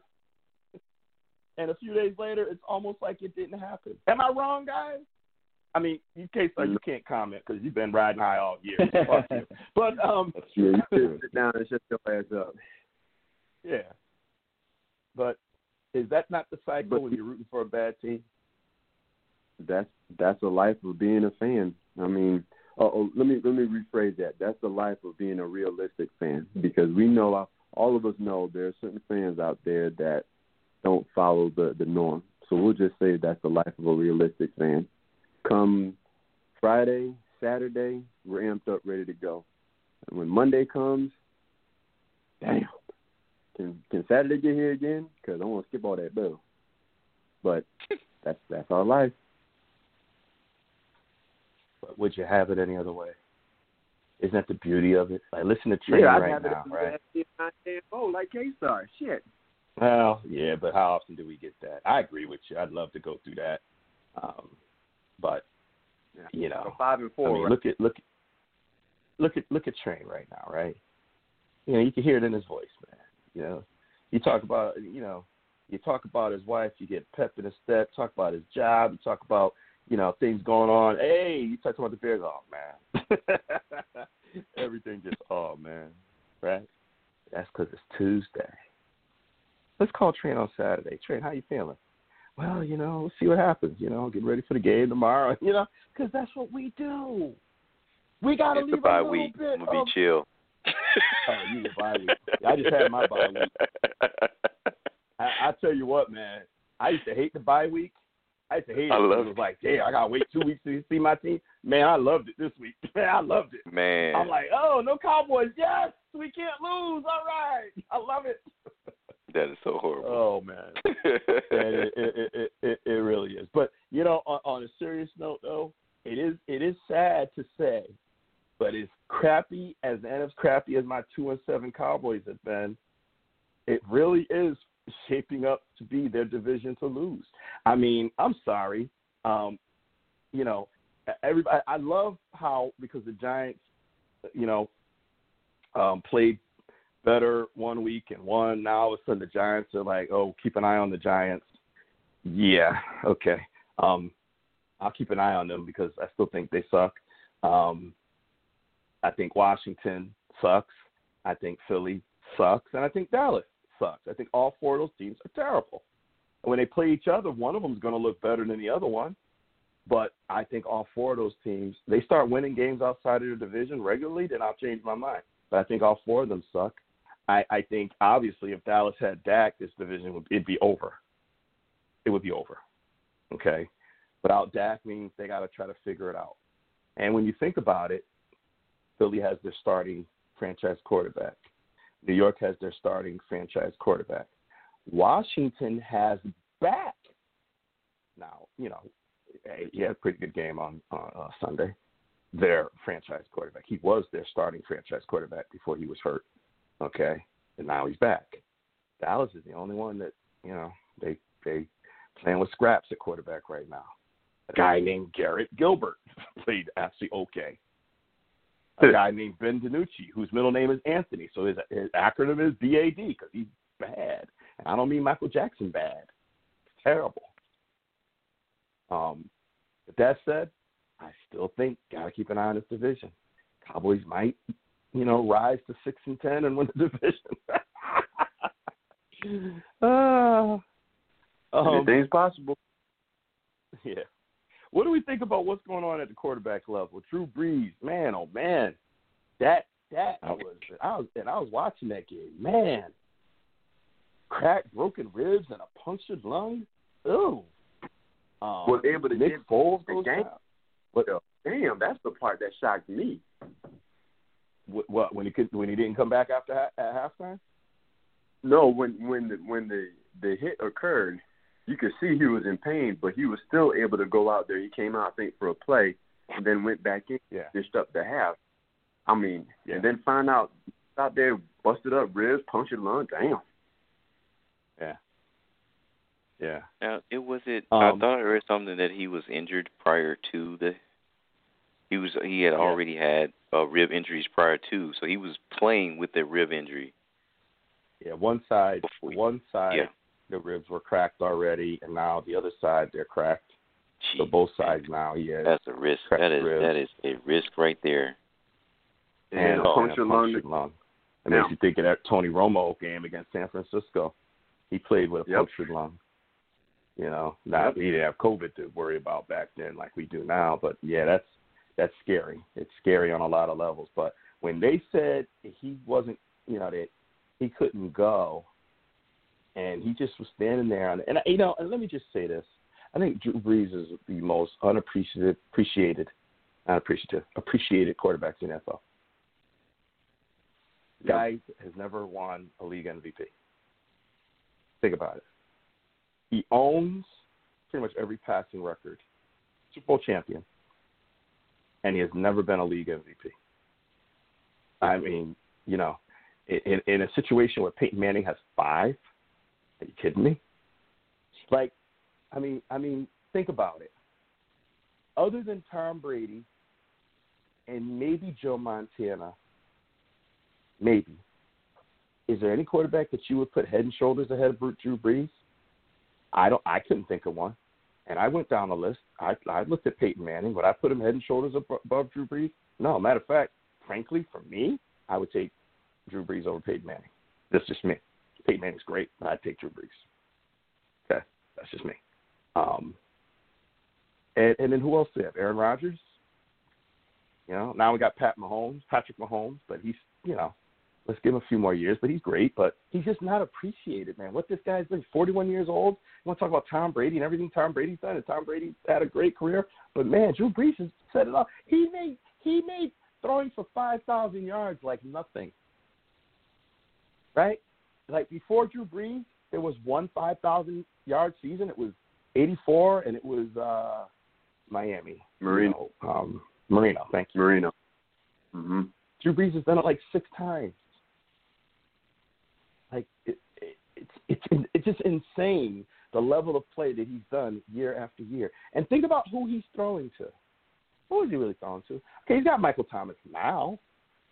and a few days later, it's almost like it didn't happen. Am I wrong, guys? I mean, in case uh, you can't comment because you've been riding high all year. but um, yeah, you sit down and shut your ass up. Yeah, but is that not the cycle but, when you're rooting for a bad team? That's that's the life of being a fan. I mean, oh, oh, let me let me rephrase that. That's the life of being a realistic fan because we know uh, all of us know there are certain fans out there that don't follow the the norm. So we'll just say that's the life of a realistic fan. Come Friday, Saturday, we're amped up, ready to go. And when Monday comes, damn, can can Saturday get here again? Because I want to skip all that bill. But that's that's our life. But would you have it any other way? Isn't that the beauty of it? Like listen to Train yeah, right now, right? Oh, like K Star, shit. Well, yeah, but how often do we get that? I agree with you. I'd love to go through that, um, but yeah. you know, so five and four. I mean, right? look at look, look at look at Train right now, right? You know, you can hear it in his voice, man. You know, you talk about you know, you talk about his wife, you get pep in his step. Talk about his job, you talk about you know things going on. Hey, you talk about the Bears. Oh man, everything just oh man, right? That's because it's Tuesday. Let's call Train on Saturday. Train, how you feeling? Well, you know, see what happens. You know, get ready for the game tomorrow. You know, because that's what we do. We gotta it's leave a bye week. bit I'm gonna of, be chill. Oh, you a bye week. I just had my bye week. I, I tell you what, man. I used to hate the bye week. I used to hate it. I love it was like, damn, I gotta wait two weeks to see my team. Man, I loved it this week. Man, I loved it. Man. I'm like, oh, no Cowboys. Yes, we can't lose. All right, I love it. That is so horrible. Oh man, it, it, it, it, really is. But you know, on, on a serious note, though, it is it is sad to say, but as crappy as and as crappy as my two and seven Cowboys have been, it really is shaping up to be their division to lose. I mean, I'm sorry, um, you know, everybody. I love how because the Giants, you know, um, played better one week and one. Now all of a sudden the Giants are like, oh, keep an eye on the Giants. Yeah, okay. Um, I'll keep an eye on them because I still think they suck. Um, I think Washington sucks. I think Philly sucks, and I think Dallas sucks. I think all four of those teams are terrible. And when they play each other, one of them is going to look better than the other one. But I think all four of those teams, they start winning games outside of their division regularly, then I'll change my mind. But I think all four of them suck. I, I think obviously if Dallas had Dak, this division would it'd be over. It would be over. Okay. Without Dak means they got to try to figure it out. And when you think about it, Philly has their starting franchise quarterback. New York has their starting franchise quarterback. Washington has back. Now, you know, he had a pretty good game on uh, Sunday. Their franchise quarterback. He was their starting franchise quarterback before he was hurt. Okay, and now he's back. Dallas is the only one that you know they they playing with scraps at quarterback right now. A guy named Garrett Gilbert played actually okay. A guy named Ben DiNucci, whose middle name is Anthony, so his, his acronym is BAD because he's bad. And I don't mean Michael Jackson bad. It's terrible. Um, but that said, I still think gotta keep an eye on this division. Cowboys might you know, rise to six and ten and win the division. uh, um, Anything's possible. Yeah. What do we think about what's going on at the quarterback level? Drew Brees, man, oh man, that that was I was and I was watching that game. Man, cracked, broken ribs, and a punctured lung. Ooh. Um, Was able to Nick get Foles the game. What? Damn, that's the part that shocked me. What, what when he could when he didn't come back after ha- at halftime? No, when when the when the the hit occurred, you could see he was in pain, but he was still able to go out there. He came out, I think, for a play, and then went back in, Yeah. dished up the half. I mean, Yeah. and then find out out there busted up ribs, punctured lung. Damn. Yeah. Yeah. Now, it was it. I Um, thought I read something that he was injured prior to the. He was he had already had uh, rib injuries prior to, so he was playing with the rib injury. Yeah. One side, Before one side, Yeah. The ribs were cracked already, and now the other side they're cracked. So both sides now yeah. That's a risk. That is ribs. that is a risk right there. And uh, a punctured lung. lung. It Now- makes you think of that Tony Romo game against San Francisco. He played with a Yep. punctured lung. You know, not he didn't have COVID to worry about back then like we do now, but yeah, that's that's scary. It's scary on a lot of levels. But when they said he wasn't, you know, that he couldn't go, and he just was standing there, and, and you know, and let me just say this: I think Drew Brees is the most unappreciated, appreciated, not appreciative, appreciated quarterback in the NFL. Guy has never won a league MVP. Think about it. He owns pretty much every passing record, Super Bowl champion, and he has never been a league MVP. I mean, you know, in, in a situation where Peyton Manning has five, are you kidding me? Like, I mean, I mean, think about it. Other than Tom Brady and maybe Joe Montana, maybe. Is there any quarterback that you would put head and shoulders ahead of Drew Brees? I don't. I couldn't think of one. And I went down the list. I I looked at Peyton Manning. Would I put him head and shoulders above Drew Brees? No. Matter of fact, frankly, for me, I would take Drew Brees over Peyton Manning. That's just me. Peyton Manning's great, but I'd take Drew Brees. Okay, that's just me. Um, and and then who else do we have? Aaron Rodgers. You know, now we got Pat Mahomes, Patrick Mahomes, but he's you know, let's give him a few more years. But he's great, but he's just not appreciated, man. What this guy's been, 41 years old. You want to talk about Tom Brady and everything Tom Brady's done, and Tom Brady had a great career, but man, Drew Brees has set it up. He made he made throwing for 5,000 yards like nothing. Right? Like before Drew Brees, there was one 5,000 yard season. It was 84, and it was uh Miami. Marino. You know, um, Marino. Thank you. Marino. hmm Drew Brees has done it like six times. Like it, it, it's it's it's just insane the level of play that he's done year after year. And think about who he's throwing to. Who is he really throwing to? Okay, he's got Michael Thomas now.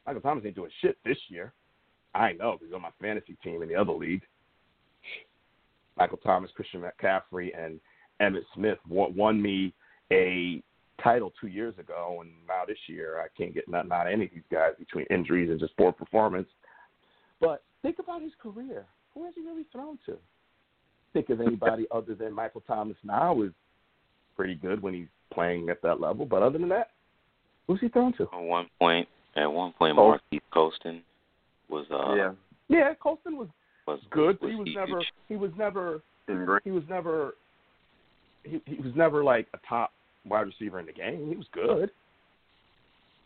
Michael Thomas ain't doing shit this year. I know because on my fantasy team in the other league. Michael Thomas, Christian McCaffrey, and Emmitt Smith won, won me a title two years ago, and now this year I can't get not not any of these guys between injuries and just poor performance. But think about his career. Who has he really thrown to? Think of anybody other than Michael Thomas now is pretty good when he's playing at that level. But other than that, who's he thrown to? At one point, at one point, Oh. Marquise Colston was uh yeah. Yeah, Colston was was good, was he was huge. never he was never And great. he was never he, he was never like a top wide receiver in the game. He was good,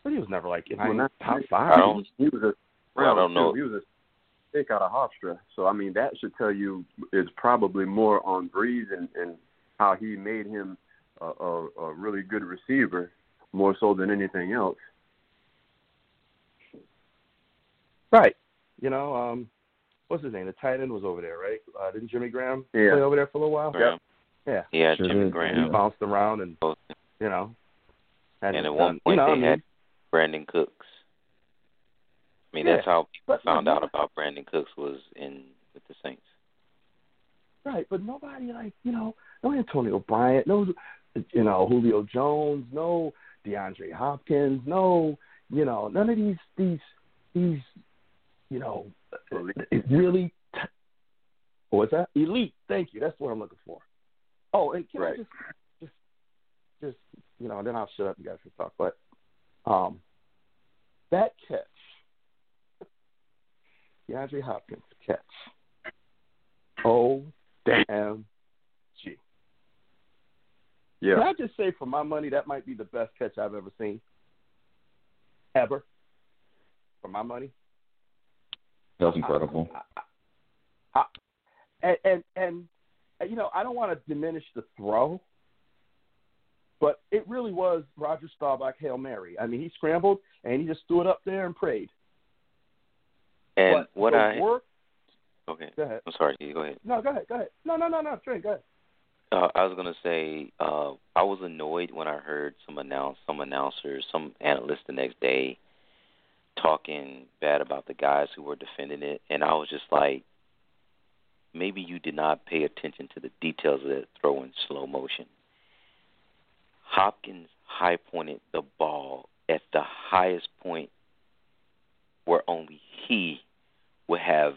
but he was never like in Well, not- top I five. don't- He was a Well, I don't know. He was a stick out of Hofstra. So I mean, that should tell you it's probably more on Brees and, and how he made him a, a, a really good receiver, more so than anything else. Right. You know, um, what's his name? The tight end was over there, right? Uh, didn't Jimmy Graham Yeah. play over there for a little while? Graham. Yeah. He had Sure Jimmy did. He Graham. bounced around and Colston. you know. had And his at one done- point you know, they I mean, had Brandin Cooks. I mean, Yeah, that's how people but- found but- out about Brandin Cooks was in with the Saints. Right, but nobody like you know, no Antonio Bryant, no, you know Julio Jones, no DeAndre Hopkins, no, you know none of these these these, you know, it really. T- what's that? Elite. Thank you. That's what I'm looking for. Oh, and can I just just just you know, then I'll shut up. You guys can talk. But um, that catch DeAndre Hopkins catch. O M G. Yeah. Can I just say, for my money, that might be the best catch I've ever seen. Ever. For my money. That was incredible. I, I, I, and, and and you know, I don't want to diminish the throw, but it really was Roger Staubach hail mary. I mean, he scrambled and he just threw it up there and prayed. And but what I work, okay, go ahead. I'm sorry, go ahead. No, go ahead. Go ahead. No, no, no, no. Trey, go ahead. Uh, I was gonna say uh, I was annoyed when I heard some announce some announcers, some analysts the next day talking bad about the guys who were defending it, and I was just like, maybe you did not pay attention to the details of that throw in slow motion. Hopkins high pointed the ball at the highest point where only he would have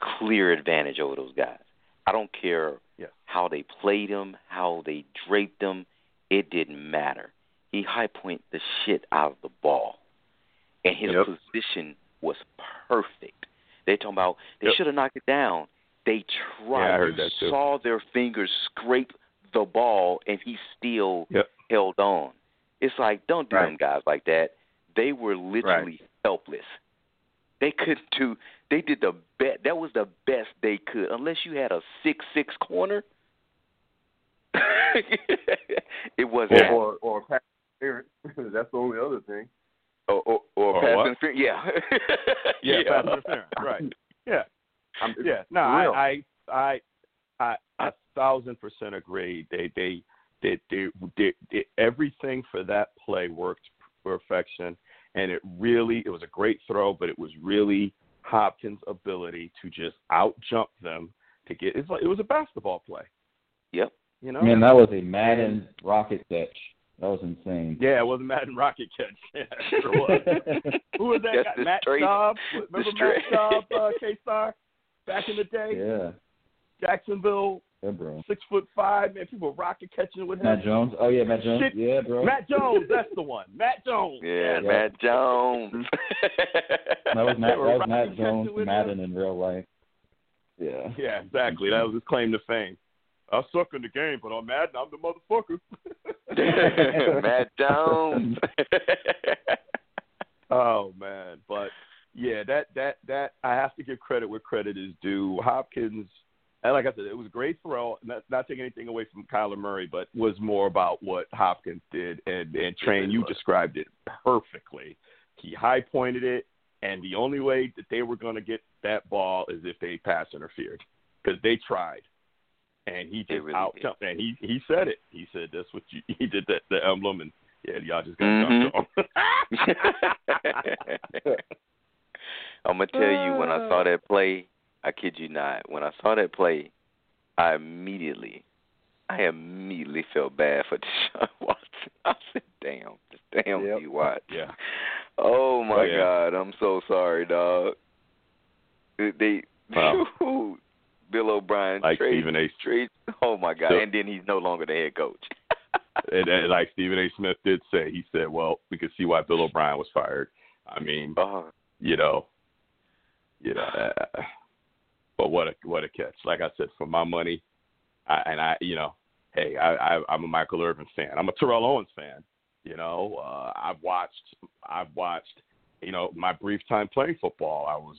clear advantage over those guys. I don't care Yes. how they played him, how they draped him. It didn't matter. He high point the shit out of the ball, and his Yep. position was perfect. They talking about they Yep. should have knocked it down. They tried. Yeah, I heard you that too. saw their fingers scrape the ball, and he still Yep. held on. It's like don't do Right. them guys like that. They were literally helpless. They couldn't do. They did the best. That was the best they could, unless you had a six six corner. it wasn't. Or or, or pass interference. That's the only other thing. Or, or, or, Or pass what? interference. Yeah. Yeah, pass interference. Right. Yeah. I'm, Yeah. No, for. I, I, I, I, a thousand percent agree. They, they, they, they, they, they, everything for that play worked perfection, and it really, it was a great throw, but it was really Hopkins' ability to just out jump them to get. It's like it was a basketball play. Yep. You know. Man, that was a Madden rocket catch. That was insane. yeah, it wasn't Madden rocket catch. Yeah, sure was. Who was that That's guy? the Matt straight- Schaub? Remember the Matt straight- Schaub, uh, K-Star? Back in the day, yeah. Jacksonville, Yeah, bro. six foot five, man. People were rocket catching with him. Matt Jones. Oh yeah, Matt Jones. Shit. Yeah, bro. Matt Jones, that's the one. Matt Jones. Yeah, Yeah. Matt Jones. That was Matt. That was Matt Jones with Madden in real life. Yeah. Yeah, exactly. That was his claim to fame. I suck in the game, but on Madden, I'm the motherfucker. Matt Jones. oh man, but yeah, that that that I have to give credit where credit is due. Hopkins, and like I said, it was a great throw. Not not taking anything away from Kyler Murray, but was more about what Hopkins did. And and Train, you described it perfectly. He high pointed it, and the only way that they were going to get that ball is if they pass interfered because they tried. And he just really out jumped, and he he said it. He said that's what you. He did that the emblem, and yeah, y'all just got Mhm. jumped on. I'm gonna tell you when I saw that play, I kid you not. When I saw that play, I immediately, I immediately felt bad for Deshaun Watson. I said, "Damn, damn Yep. you watch." yeah. Oh my Oh, yeah. God, I'm so sorry, dog. They, they Wow. Bill O'Brien Like trade, Stephen A. trade. Oh my God, So- and then he's no longer the head coach. and, and like Stephen A. Smith did say, he said, "Well, we could see why Bill O'Brien was fired." I mean, oh, you know, you know, uh, but what a what a catch! Like I said, for my money, I, and I, you know, hey, I, I, I'm a Michael Irvin fan. I'm a Terrell Owens fan. You know, uh, I've watched, I've watched, you know, my brief time playing football. I was,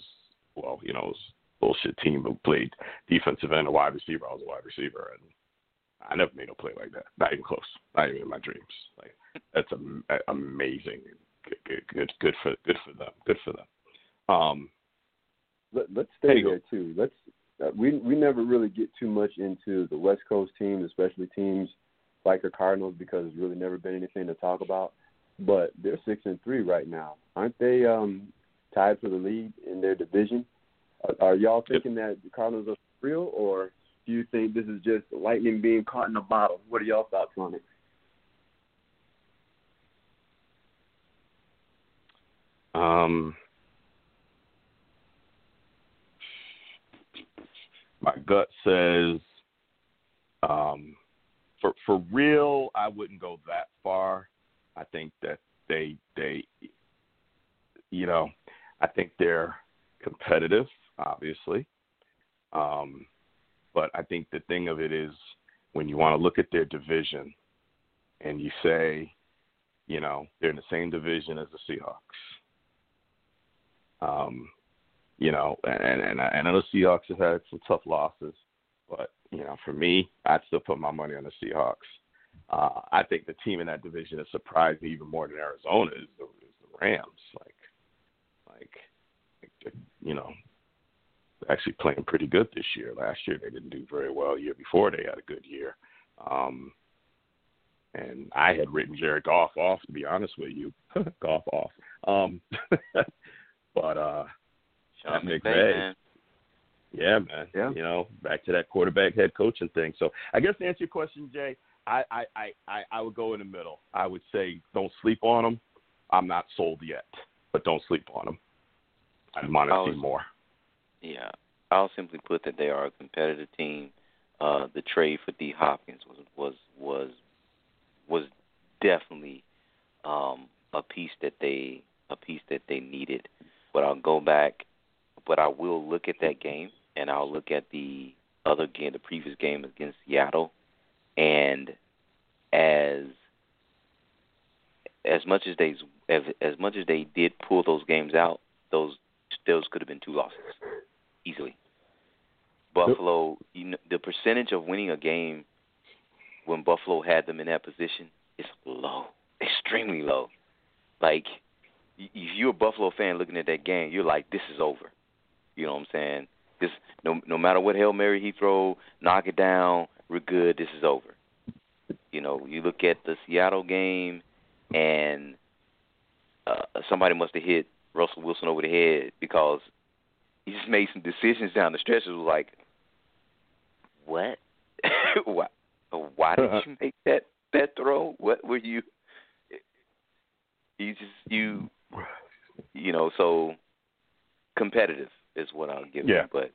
well, you know, it was bullshit team who played defensive end and wide receiver. I was a wide receiver, and I never made a play like that. Not even close. Not even in my dreams. Like that's am- amazing. Good, good, good, good for good for them. Good for them. Um, Let, let's stay there too. Let's uh, we we never really get too much into the West Coast teams, especially teams like the Cardinals, because there's really never been anything to talk about. But they're six and three right now, aren't they? Um, tied for the lead in their division. Are, y'all thinking that the Cardinals are real, or do you think this is just lightning being caught in a bottle? What are y'all thoughts on it? Um, my gut says, um, for for real, I wouldn't go that far. I think that they they, you know, I think they're competitive. Obviously. Um, but I think the thing of it is when you want to look at their division and you say, you know, they're in the same division as the Seahawks. Um, you know, and and I, and I know the Seahawks have had some tough losses, but you know, for me, I'd still put my money on the Seahawks. Uh, I think the team in that division is surprised me even more than Arizona is the, is the Rams. Like, like, like you know, actually playing pretty good this year. Last year they didn't do very well. year before they had a good year. Um, and I had written Jared Goff off, to be honest with you. Goff off. Um, but uh, Sean McVay, McVay, man. yeah, man. Yeah. You know, back to that quarterback head coaching thing. So I guess to answer your question, Jay, I, I, I, I, would go in the middle. I would say don't sleep on them. I'm not sold yet, but don't sleep on them. I want to see more. Yeah, I'll simply put that they are a competitive team. Uh, the trade for D Hopkins was was was was definitely um, a piece that they a piece that they needed. But I'll go back. But I will look at that game, and I'll look at the other game, the previous game against Seattle, and as as much as they as, as much as they did pull those games out, those those could have been two losses easily. Buffalo, you know, the percentage of winning a game when Buffalo had them in that position is low, extremely low. Like, if you're a Buffalo fan looking at that game, you're like, this is over. You know what I'm saying? This no no matter what hail mary he throw, knock it down, we're good. This is over. You know, you look at the Seattle game, and uh, somebody must have hit Russell Wilson over the head because he just made some decisions down the stretch. It was like, what? why? Why did you make that that throw? What were you? You just you, you know. So competitive is what I'll give Yeah. you, but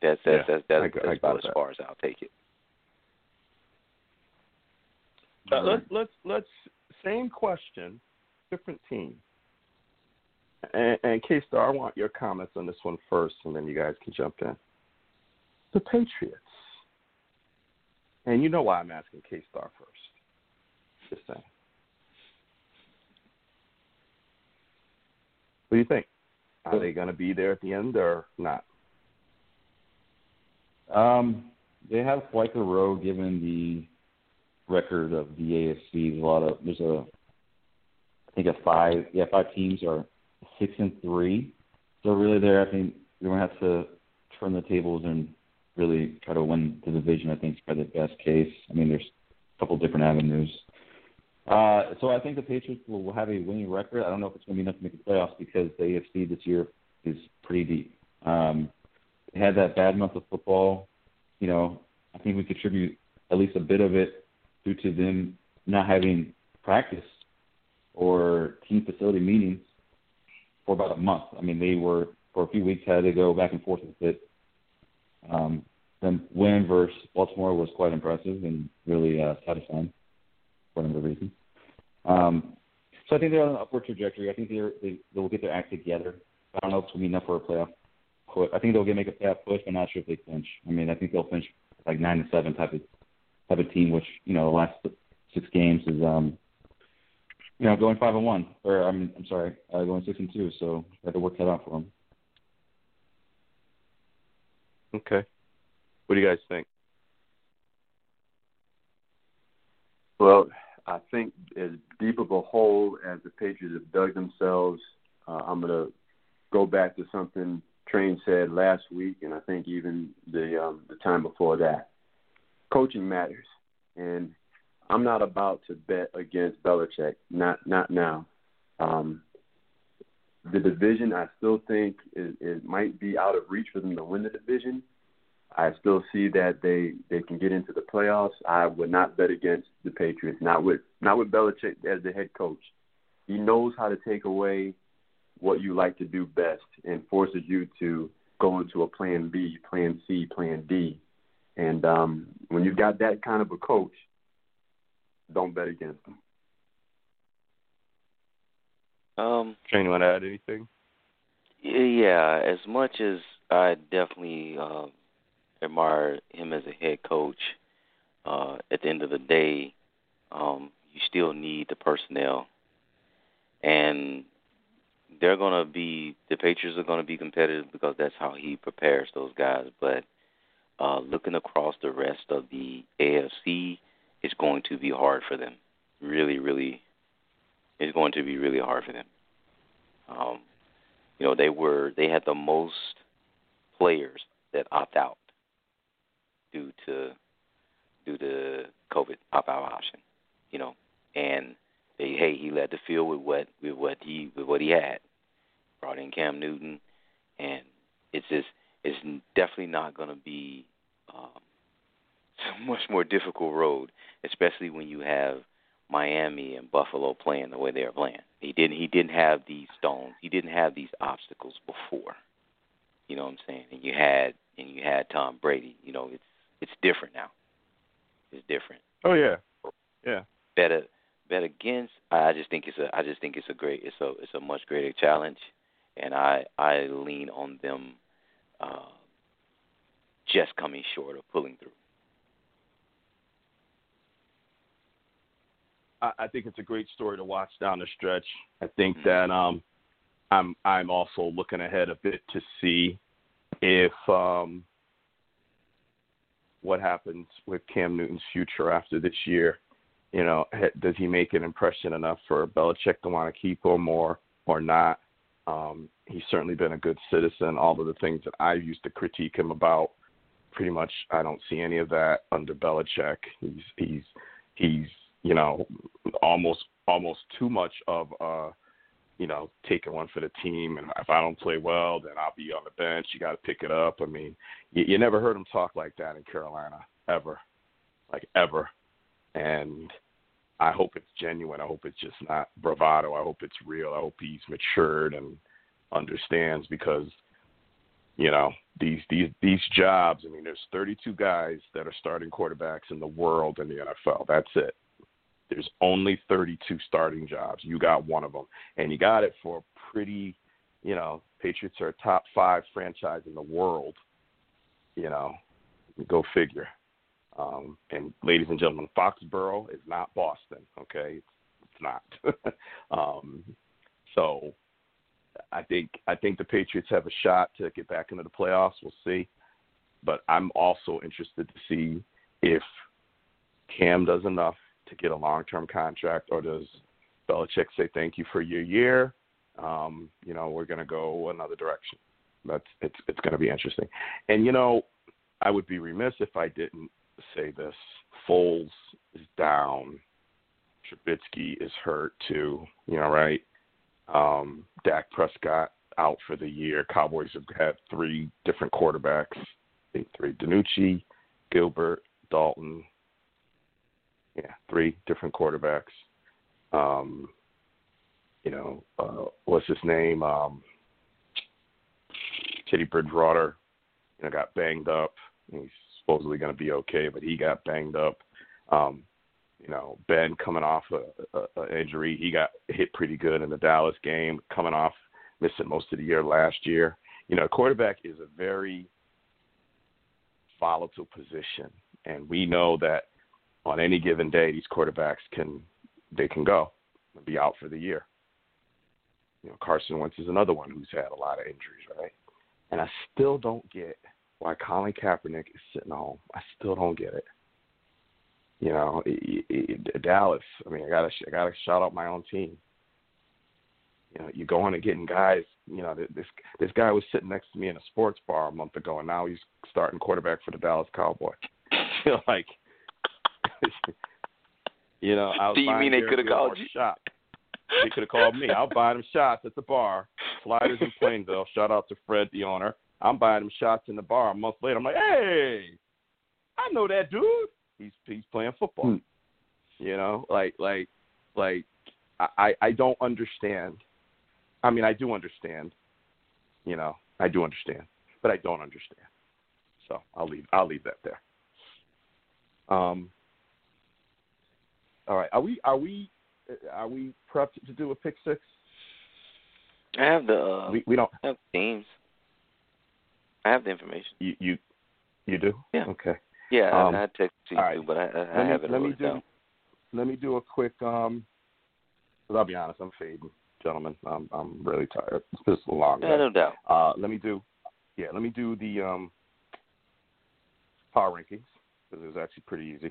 that's that's Yeah, that's, that's, I that's I about with as that. far as I'll take it. Uh, let's let's let's same question, different team. And, and K Star, I want your comments on this one first, and then you guys can jump in. The Patriots, and you know why I'm asking K Star first. Just saying. What do you think? Are they going to be there at the end or not? Um, they have quite the Row given the record of the AFC. There's a lot of there's a I think a five yeah five teams are six and three. So really, there I think they're gonna have to turn the tables and really try to win the division. I think is probably the best case. I mean, there's a couple different avenues. Uh, so I think the Patriots will, have a winning record. I don't know if it's going to be enough to make the playoffs because the AFC this year is pretty deep. Um, they had that bad month of football. You know, I think we contribute at least a bit of it due to them not having practice or team facility meetings for about a month. I mean, they were for a few weeks had to go back and forth with it. Um, then win versus Baltimore was quite impressive and really uh, satisfying for a number of reasons. Um, so I think they're on an upward trajectory. I think they're, they they will get their act together. I don't know if it's to be enough for a playoff push. I think they'll get make a playoff push, but not sure if they clinch. I mean, I think they'll finish like nine to seven type of type of team, which you know the last six games is um you know going five and one, or I'm I'm sorry, uh, going six and two. So they have to work that out for them. Okay. What do you guys think? Well, I think as deep of a hole as the Patriots have dug themselves, uh, I'm going to go back to something Train said last week, and I think even the um, the time before that. Coaching matters, and I'm not about to bet against Belichick. Not not now. Um, the division, I still think it, it might be out of reach for them to win the division. I still see that they they can get into the playoffs. I would not bet against the Patriots. Not with not with Belichick as the head coach. He knows how to take away what you like to do best and forces you to go into a plan B, plan C, plan D. And um, when you've got that kind of a coach, don't bet against him. Um, Shane, you want to add anything? Yeah, as much as I definitely uh, admire him as a head coach. Uh, at the end of the day, um, you still need the personnel, and they're going to be the Patriots are going to be competitive because that's how he prepares those guys. But uh, looking across the rest of the AFC, it's going to be hard for them. Really, really, it's going to be really hard for them. Um, you know, they were they had the most players that opt out due to due to COVID opt out option. You know, and they hey he led the field with what with what he with what he had. Brought in Cam Newton, and it's just it's definitely not going to be um, a much more difficult road, especially when you have Miami and Buffalo playing the way they are playing. He didn't he didn't have these stones. He didn't have these obstacles before. You know what I'm saying? And you had and you had Tom Brady. You know, it's it's different now. It's different. Oh yeah, yeah. Better bet against. I just think it's a I just think it's a great it's a it's a much greater challenge, and I I lean on them uh, just coming short of pulling through. I, I think it's a great story to watch down the stretch. I think Mm-hmm. that um, I'm I'm also looking ahead a bit to see if um, what happens with Cam Newton's future after this year. You know, does he make an impression enough for Belichick to want to keep him or or not? Um, he's certainly been a good citizen. All of the things that I used to critique him about, pretty much, I don't see any of that under Belichick. He's he's he's you know almost almost too much of uh you know taking one for the team. And if i don't play well then i'll be on the bench. You got to pick it up. I mean you, you never heard him talk like that in carolina ever. Like ever. And i hope it's genuine. I hope it's just not bravado. I hope it's real. I hope he's matured and understands because you know these these these jobs i mean there's 32 guys that are starting quarterbacks in the world in the nfl that's it there's only 32 starting jobs. You got one of them, and you got it for a pretty, you know, Patriots are a top five franchise in the world. You know, go figure. Um, and ladies and gentlemen, Foxborough is not Boston. Okay, it's, it's not. um, so, I think I think the Patriots have a shot to get back into the playoffs. We'll see, but I'm also interested to see if Cam does enough to get a long term contract, or does Belichick say thank you for your year? Um, you know, we're going to go another direction. That's it's it's going to be interesting. And you know, I would be remiss if I didn't say this. Foles is down. Trubisky is hurt too. You know, right? Um, Dak Prescott out for the year. Cowboys have had three different quarterbacks. I think three: DiNucci, Gilbert, Dalton, yeah, three different quarterbacks. Um, you know, uh, what's his name? Um, Teddy Bridgewater, you know, got banged up. He's supposedly going to be okay, but he got banged up. Um, you know, Ben coming off a, a, a injury, he got hit pretty good in the Dallas game, coming off missing most of the year last year. You know, quarterback is a very volatile position, and we know that on any given day, these quarterbacks can they can go and be out for the year. You know, Carson Wentz is another one who's had a lot of injuries, right? And I still don't get why Colin Kaepernick is sitting home. I still don't get it. You know, it, it, Dallas. I mean, I gotta I gotta shout out my own team. You know, you going and getting guys. You know, this this guy was sitting next to me in a sports bar a month ago, and now he's starting quarterback for the Dallas know, like you know, I was Do you mean they coulda called you? Shot. They could have called me. I'll buy them shots at the bar. Sliders in Plainville. Shout out to Fred, the owner. I'm buying them shots in the bar. A month later, I'm like, hey, I know that dude. He's he's playing football. Hmm. You know, like like like I I don't understand. I mean, I do understand. You know, I do understand, but I don't understand. So I'll leave I'll leave that there. Um. All right. Are we are we are we prepped to do a pick six? I have the uh, We we don't. I have teams. I have the information. You you you do? Yeah. Okay. Yeah, Um, I, I texted you right. too, but I, I, I let me, have it let me do down. let me do a quick um. Cause I'll be honest, I'm fading, gentlemen. I'm I'm really tired. This is a long Yeah, day. no doubt. Uh, let me do, yeah, let me do the um, power rankings because it was actually pretty easy,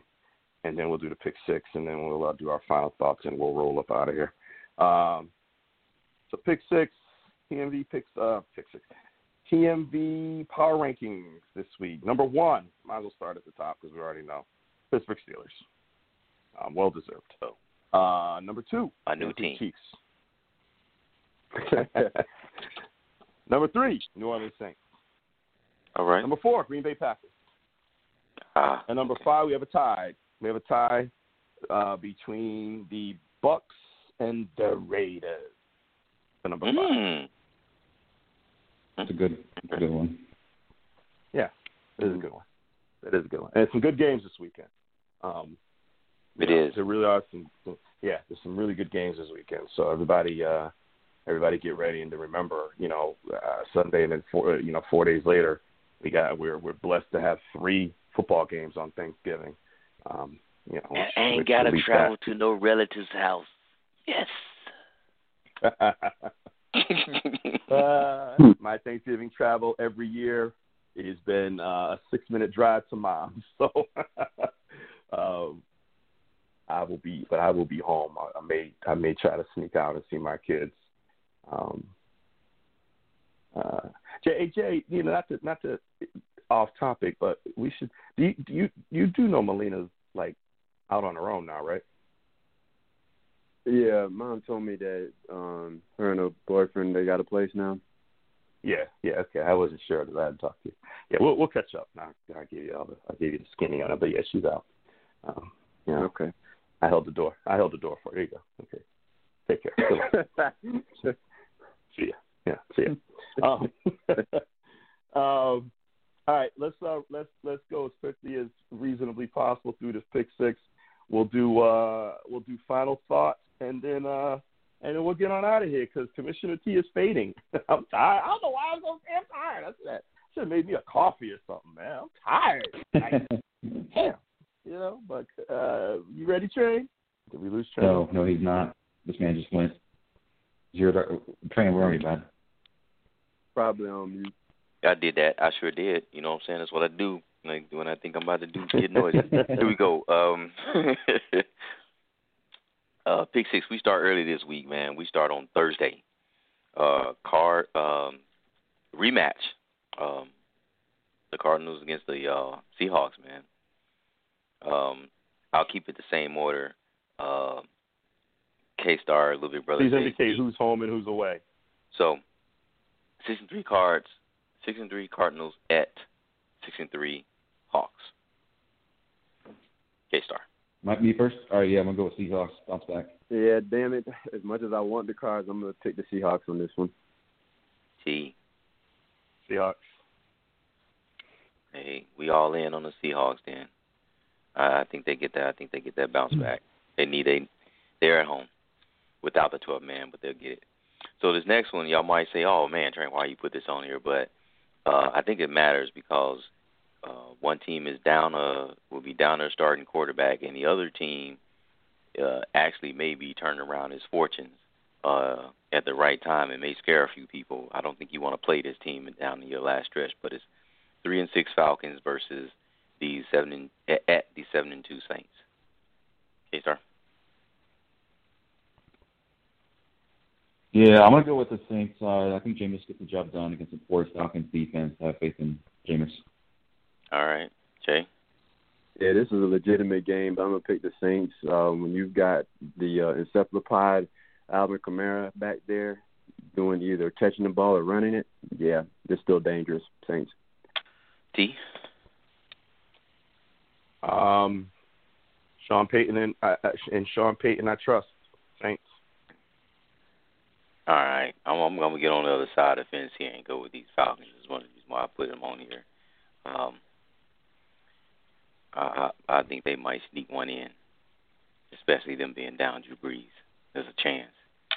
and then we'll do the pick six, and then we'll uh, do our final thoughts, and we'll roll up out of here. Um, so pick six, TMV picks uh pick six, TMV power rankings this week. Number one, might as well start at the top because we already know Pittsburgh Steelers, um, well deserved. Oh. Uh, number two, a new team. Chiefs. number three, New Orleans Saints. All right. Number four, Green Bay Packers. Ah, And number five, we have a tie. We have a tie uh, between the Bucks and the Raiders. The number five. mm. It's a good, it's a good one. Yeah, it is a good one. That is a good one. And some good games this weekend. Um, It you know, is. There really are some. Yeah, there's some really good games this weekend. So everybody, uh, everybody, get ready and to remember, you know, uh, Sunday and then four, you know, four days later, we got we're we're blessed to have three football games on Thanksgiving. Um, you know, I ain't gotta travel to no relative's house. Yes. uh, my Thanksgiving travel every year has been uh, a six minute drive to mom. So um, I will be, but I will be home. I, I may I may try to sneak out and see my kids. Um, uh, Jay, Jay, you know, not to not to off topic, but we should. Do you do you, you do know Melina's like out on her own now, right? Yeah, mom told me that um her and her boyfriend they got a place now. Yeah, yeah, okay. I wasn't sure that I had talked to you. Yeah, we'll we'll catch up. Now I gave you all the I gave you the skinny on it, but yeah, she's out. Um, yeah, Okay. I held the door. I held the door for you. There you go. Okay, take care. See ya. Yeah, see ya. Um, um, all right, let's uh, let's let's go as quickly as reasonably possible through this pick six. We'll do uh, we'll do final thoughts, and then uh, and then we'll get on out of here because Commissioner T is fading. I'm tired. I don't know why I'm so damn tired. That's that. Should have made me a coffee or something, man. I'm tired. Like, damn. You know, but uh, you ready, Trey? Did we lose Trey? no, no, he's not. This man just went zero. Train, where are you, man? Probably on mute. I did that. I sure did. You know what I'm saying? That's what I do. Like when I think I'm about to do get noisy. Here we go. Um uh pick six, we start early this week, man. We start on Thursday. Uh card um rematch. Um the Cardinals against the uh Seahawks, man. Um I'll keep it the same order. Uh K Star, Little Big Brother. Please indicate who's home and who's away. So, six and three cards, six and three Cardinals at six and three Hawks. K Star. Might be first. All right, yeah, I'm gonna go with Seahawks. Bounce back. Yeah, damn it. As much as I want the cards, I'm gonna pick the Seahawks on this one. T. Seahawks. Hey, we all in on the Seahawks then. I I think they get that. I think they get that bounce back. They need a. They're at home without the 12 man, but they'll get it. So this next one, y'all might say, "Oh man, Trent, why you put this on here?" But uh, I think it matters because uh, one team is down a will be down their starting quarterback, and the other team uh, actually may be turning around his fortunes uh, at the right time. It may scare a few people. I don't think you want to play this team down in your last stretch, but it's three and six Falcons versus the seven and, at, the seven and two Saints. Okay, sir. Yeah, I'm gonna go with the Saints side. I think Jameis gets the job done against the poor Falcons defense. I have faith in Jameis. All right, Jay. Yeah, this is a legitimate game, but I'm gonna pick the Saints. Uh, when you've got the uh, encephalopod Alvin Kamara back there doing either catching the ball or running it, yeah, they're still dangerous. Saints. T. Um, Sean Payton and uh, and Sean Payton, I trust. Saints. All right, I'm, I'm gonna get on the other side of the fence here and go with these Falcons. Is one of the reasons why I put them on here. Um, I, I I think they might sneak one in, especially them being down Drew Brees. There's a chance.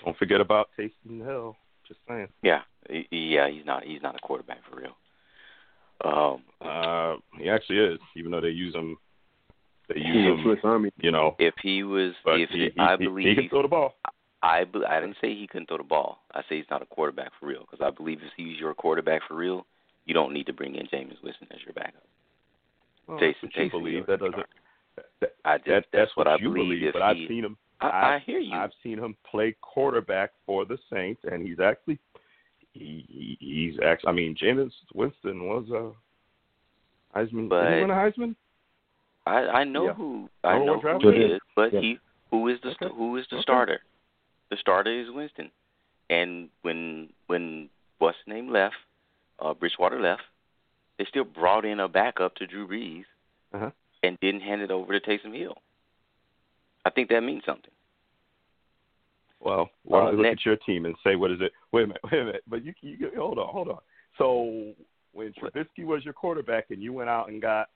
Don't forget about Taysom Hill. Just saying. Yeah, he- yeah, he's not he's not a quarterback for real. Um, Uh, he actually is, even though they use him. They use him, Swiss Army. you know. if he was, But if he, he, I he- believe, he can throw the ball. I be, I didn't say he couldn't throw the ball. I say he's not a quarterback for real. Because I believe if he's your quarterback for real, you don't need to bring in Jameis Winston as your backup. Well, Jason, that's what you believe. That doesn't. That, I just that, that's, what, I you believe. if But I've he, seen him. I, I've, I hear you. I've seen him play quarterback for the Saints, and he's actually he, he he's actually. I mean, Jameis Winston was a Heisman. But- did he win a Heisman? I I know Yeah. who Oh, I know what who he it? is, but Yeah. he who is the Okay. who is the Okay. starter? The starter is Winston, and when when what's his name left, uh, Bridgewater left, they still brought in a backup to Drew Brees Uh-huh. and didn't hand it over to Taysom Hill. I think that means something. Well, why Uh, don't you look next- at your team and say what is it? Wait a minute, wait a minute. But you, you hold on, hold on. So when Trubisky was your quarterback and you went out and got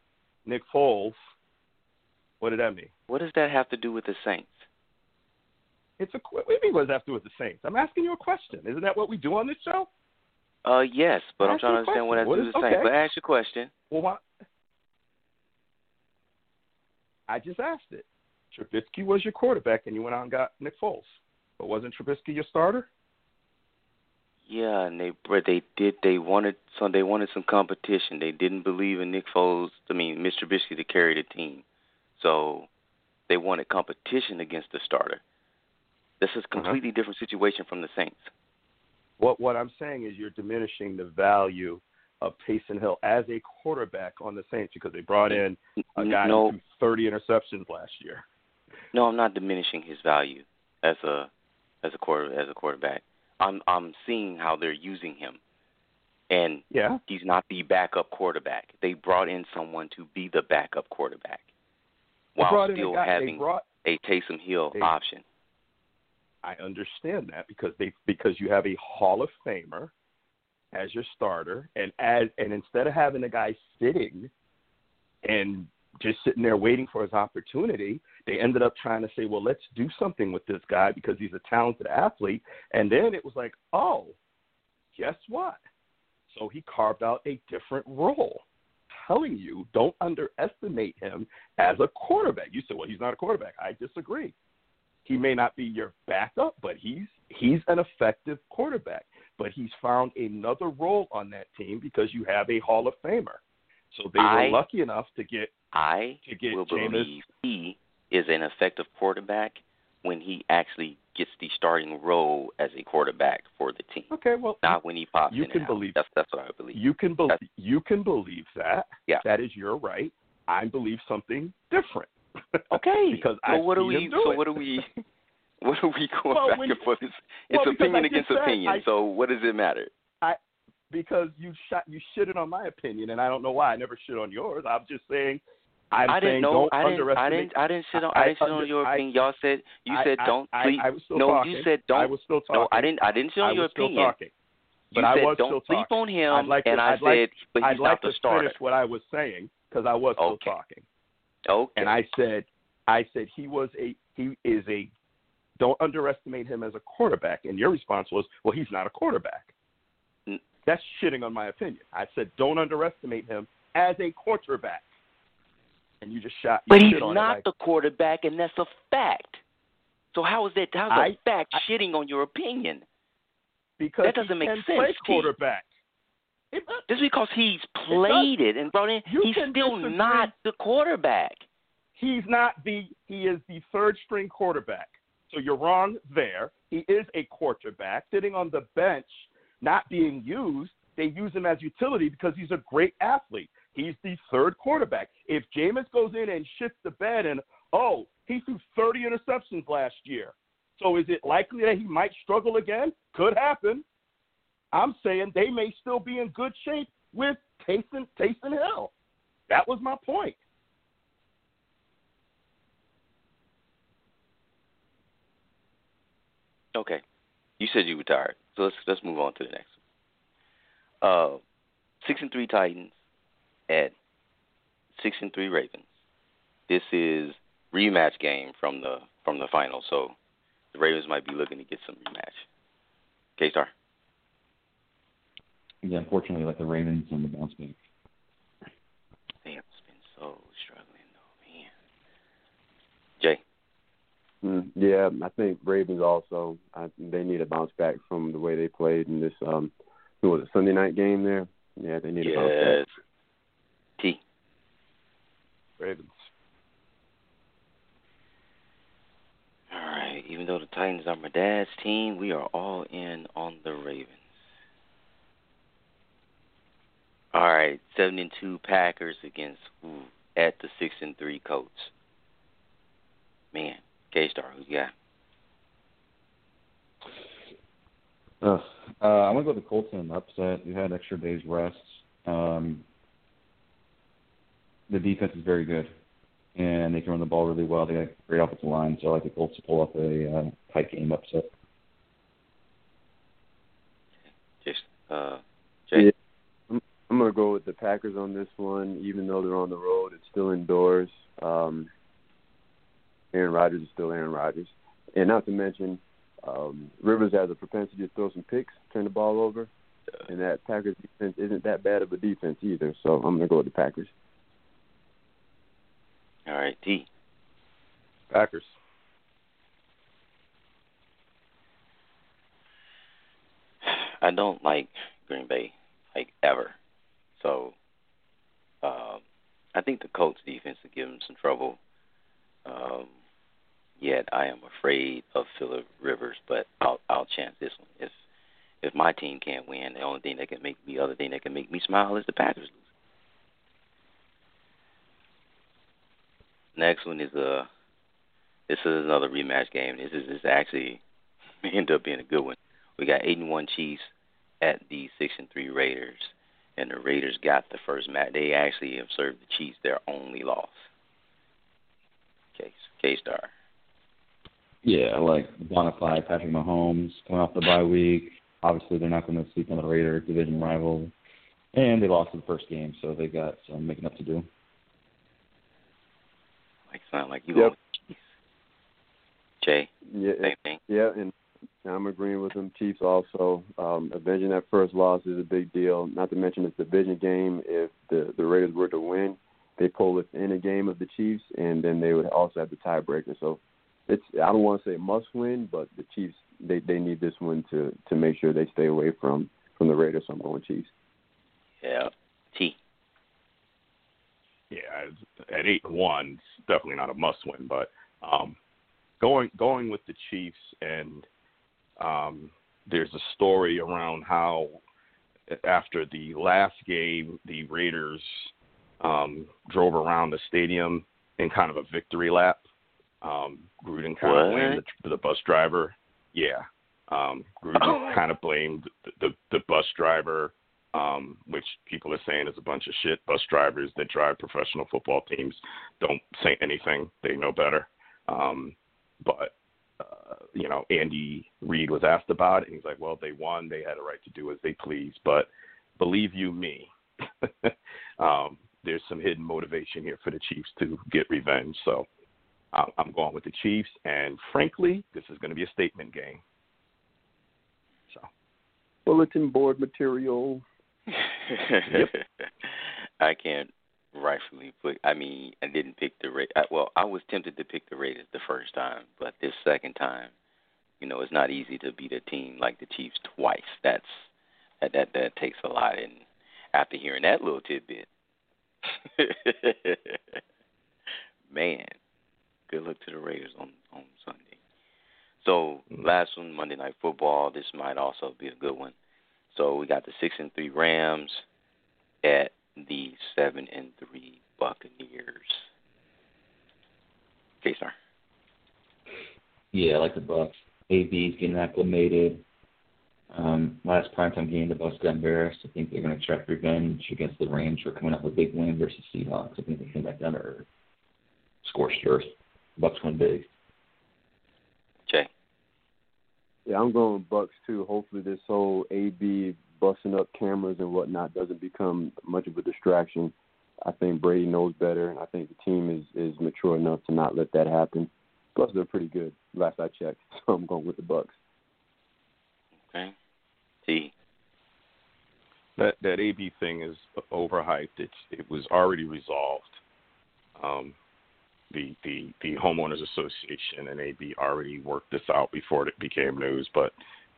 Nick Foles, what did that mean? What does that have to do with the Saints? It's a what do you mean? What does that have to do with the Saints? I'm asking you a question. Isn't that what we do on this show? Uh, yes, but I'm Ask trying to understand what that question. has to do with the Saints. okay. But ask your question. Well, why? I just asked it. Trubisky was your quarterback, and you went out and got Nick Foles. But wasn't Trubisky your starter? Yeah, and they but they did they wanted some they wanted some competition. They didn't believe in Nick Foles. I mean, Mr. Trubisky to carry the team, so they wanted competition against the starter. This is a completely different situation from the Saints. What what I'm saying is you're diminishing the value of Taysom Hill as a quarterback on the Saints because they brought in a guy no, who threw 30 interceptions last year. no, I'm not diminishing his value as a as a quarter as a quarterback. I'm I'm seeing how they're using him, and Yeah. he's not the backup quarterback. They brought in someone to be the backup quarterback while brought in a still guy, having brought a Taysom Hill They- option. I understand that because they because you have a Hall of Famer as your starter, and as and instead of having a guy sitting and just sitting there waiting for his opportunity, they ended up trying to say, well, let's do something with this guy because he's a talented athlete. And then it was like, oh, guess what? So he carved out a different role. Telling you, don't underestimate him as a quarterback. You said, well, he's not a quarterback. I disagree he may not be your backup, but he's he's an effective quarterback. But he's found another role on that team because you have a Hall of Famer. So they I- were lucky enough to get I to get will Jameis. believe he is an effective quarterback when he actually gets the starting role as a quarterback for the team, Okay, well, not when he pops You in can believe- That's that's what I believe. you can believe you can believe that. Yeah. that is your right. I believe something different. Okay, because so I've what do we? so it. what do we? What are we going Well, back and forth? It's, well, it's opinion against said opinion. I- so what does it matter? I because you shot you shitted on my opinion, and I don't know why I never shit on yours. I'm just saying. I'm I didn't know. I didn't. I didn't. I didn't sit on. I- I, didn't sit I on your I- opinion. Y'all said. You I- said don't. I, please. I was still no, talking. you said don't. I was still talking. No, I didn't. I didn't sit on I your was still opinion. talking. But you I said was don't still sleep talking. on him, I'd like to- and I I'd like- but he's I'd like not the to starter. finish what I was saying because I was still Okay. talking, Okay. and I said, I said he was a he is a don't underestimate him as a quarterback, and your response was, well, he's not a quarterback. N- That's shitting on my opinion. I said don't underestimate him as a quarterback, and you just shot. You But he's shit on it not like- the quarterback, and that's a fact. So how is that? How's I- a fact I- shitting on your opinion? because that doesn't make sense, play quarterback. It, Just because he's played it and brought in, he's still disagree. not the quarterback. he's not the he is the third string quarterback. So you're wrong there. He is a quarterback sitting on the bench, not being used. They use him as utility because he's a great athlete. He's the third quarterback. If Jameis goes in and shifts the bed and oh, he threw 30 interceptions last year. So is it likely that he might struggle again? Could happen. I'm saying they may still be in good shape with Taysom Taysom Hill. That was my point. Okay. You said you were tired, so let's let's move on to the next one. Uh, six and three Titans at six and three Ravens. This is rematch game from the from the final, so the Ravens might be looking to get some rematch. K Star yeah, unfortunately, like the Ravens and the bounce back. They have been so struggling, though, man. Jay. Mm, yeah, I think Ravens also. I, they need a bounce back from the way they played in this. um Who was a Sunday night game there. Yeah, they need yes. a bounce back. T. Ravens. All right. Even though the Titans are my dad's team, we are all in on the Ravens. All right, seven and two Packers against who at the six and three Colts. Man, K Star, who you got? Uh, uh, I'm gonna go with the Colts in an upset. We had extra days rest. Um, the defense is very good, and they can run the ball really well. They got great offensive line, so I like the Colts to pull off a uh, tight game upset. Just uh, Jay. Yeah. I'm, I'm gonna go with the Packers on this one, even though they're on the road. It's still indoors. Um, Aaron Rodgers is still Aaron Rodgers, and not to mention, um, Rivers has a propensity to throw some picks, turn the ball over, and that Packers defense isn't that bad of a defense either. So I'm gonna go with the Packers. All right, T. Packers. I don't like Green Bay like ever. So um I think the Colts defense will give them some trouble. Um yet I am afraid of Philip Rivers, but I'll I'll chance this one. If if my team can't win, the only thing that can make me other thing that can make me smile is the Packers lose. Next one is uh this is another rematch game. This is this actually end up being a good one. We got eight and one Chiefs at the six and three Raiders, and the Raiders got the first match. They actually have served the Chiefs their only loss. K K Star. Yeah, I like bona fide Patrick Mahomes coming off the bye week. Obviously, they're not going to sleep on the Raiders, division rival, and they lost the first game, so they got some making up to do. Like sound like you Yep. Jay, Yeah, same thing. yeah, and I'm agreeing with them. Chiefs also um, avenging that first loss is a big deal. Not to mention it's a division game. If the the Raiders were to win, they pull within a game of the Chiefs, and then they would also have the tiebreaker. So it's I don't want to say must win, but the Chiefs they they need this one to to make sure they stay away from from the Raiders. So I'm going Chiefs. Yeah. T. yeah, at eight and one, it's definitely not a must win. But um, going going with the Chiefs, and um, there's a story around how after the last game, the Raiders um, drove around the stadium in kind of a victory lap. Um, Gruden kind of blamed the, the bus driver. Yeah, um, Gruden Oh. kind of blamed the, the, the bus driver um, which people are saying is a bunch of shit. Bus drivers that drive professional football teams don't say anything; they know better. Um, but uh, you know, Andy Reid was asked about it, and he's like, "Well, they won; they had a right to do as they please." But believe you me, um, there's some hidden motivation here for the Chiefs to get revenge. So I'm I'm going with the Chiefs, and frankly, this is going to be a statement game. So Bulletin board material. yep. I can't rightfully put. I mean, I didn't pick the Ra I, Well, I was tempted to pick the Raiders the first time, but this second time, you know, it's not easy to beat a team like the Chiefs twice. That's that that that takes a lot. And after hearing that little tidbit, man, good luck to the Raiders on on Sunday. So mm. last one, Monday Night Football. This might also be a good one. So we got the six and three Rams at the seven and three Buccaneers. Okay, sir. Yeah, I like the Bucks. AB's getting acclimated. Um, last primetime game, the Bucks got embarrassed. I think they're going to extract revenge against the Rams for coming up with a big win versus Seahawks. I think they came back down to earth. Scorched earth. Bucks win big. Jay. Yeah, I'm going with Bucks too. Hopefully, this whole AB busting up cameras and whatnot doesn't become much of a distraction. I think Brady knows better, and I think the team is is mature enough to not let that happen. Plus, they're pretty good. Last I checked, so I'm going with the Bucks. Okay. T. that that AB thing is overhyped. It's it was already resolved. Um, the the the homeowners association and AB already worked this out before it became news, but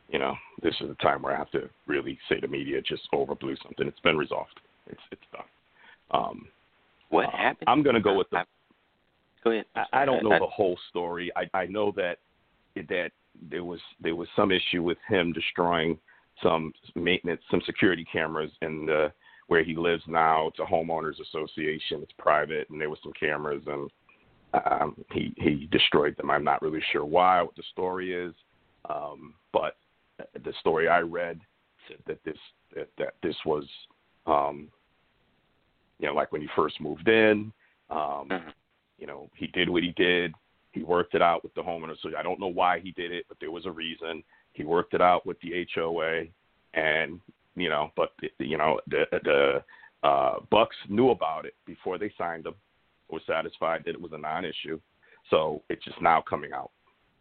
you know, this is the time where I have to really say to media just overblew something. It's been resolved. It's it's done. Um, what uh, happened? I'm going to go with the. Go ahead. I, I don't know the whole story. I I know that that there was there was some issue with him destroying some maintenance, some security cameras in the where he lives now. It's a homeowners association. It's private, and there was some cameras, and um, he he destroyed them. I'm not really sure why, what the story is, um, but the story I read said that this that, that this was, um, you know, like when he first moved in. Um, Mhm. You know, he did what he did. He worked it out with the homeowner. So I don't know why he did it, but there was a reason. He worked it out with the HOA, and you know, but you know, the the uh, Bucks knew about it before they signed him. Were satisfied that it was a non-issue, so it's just now coming out.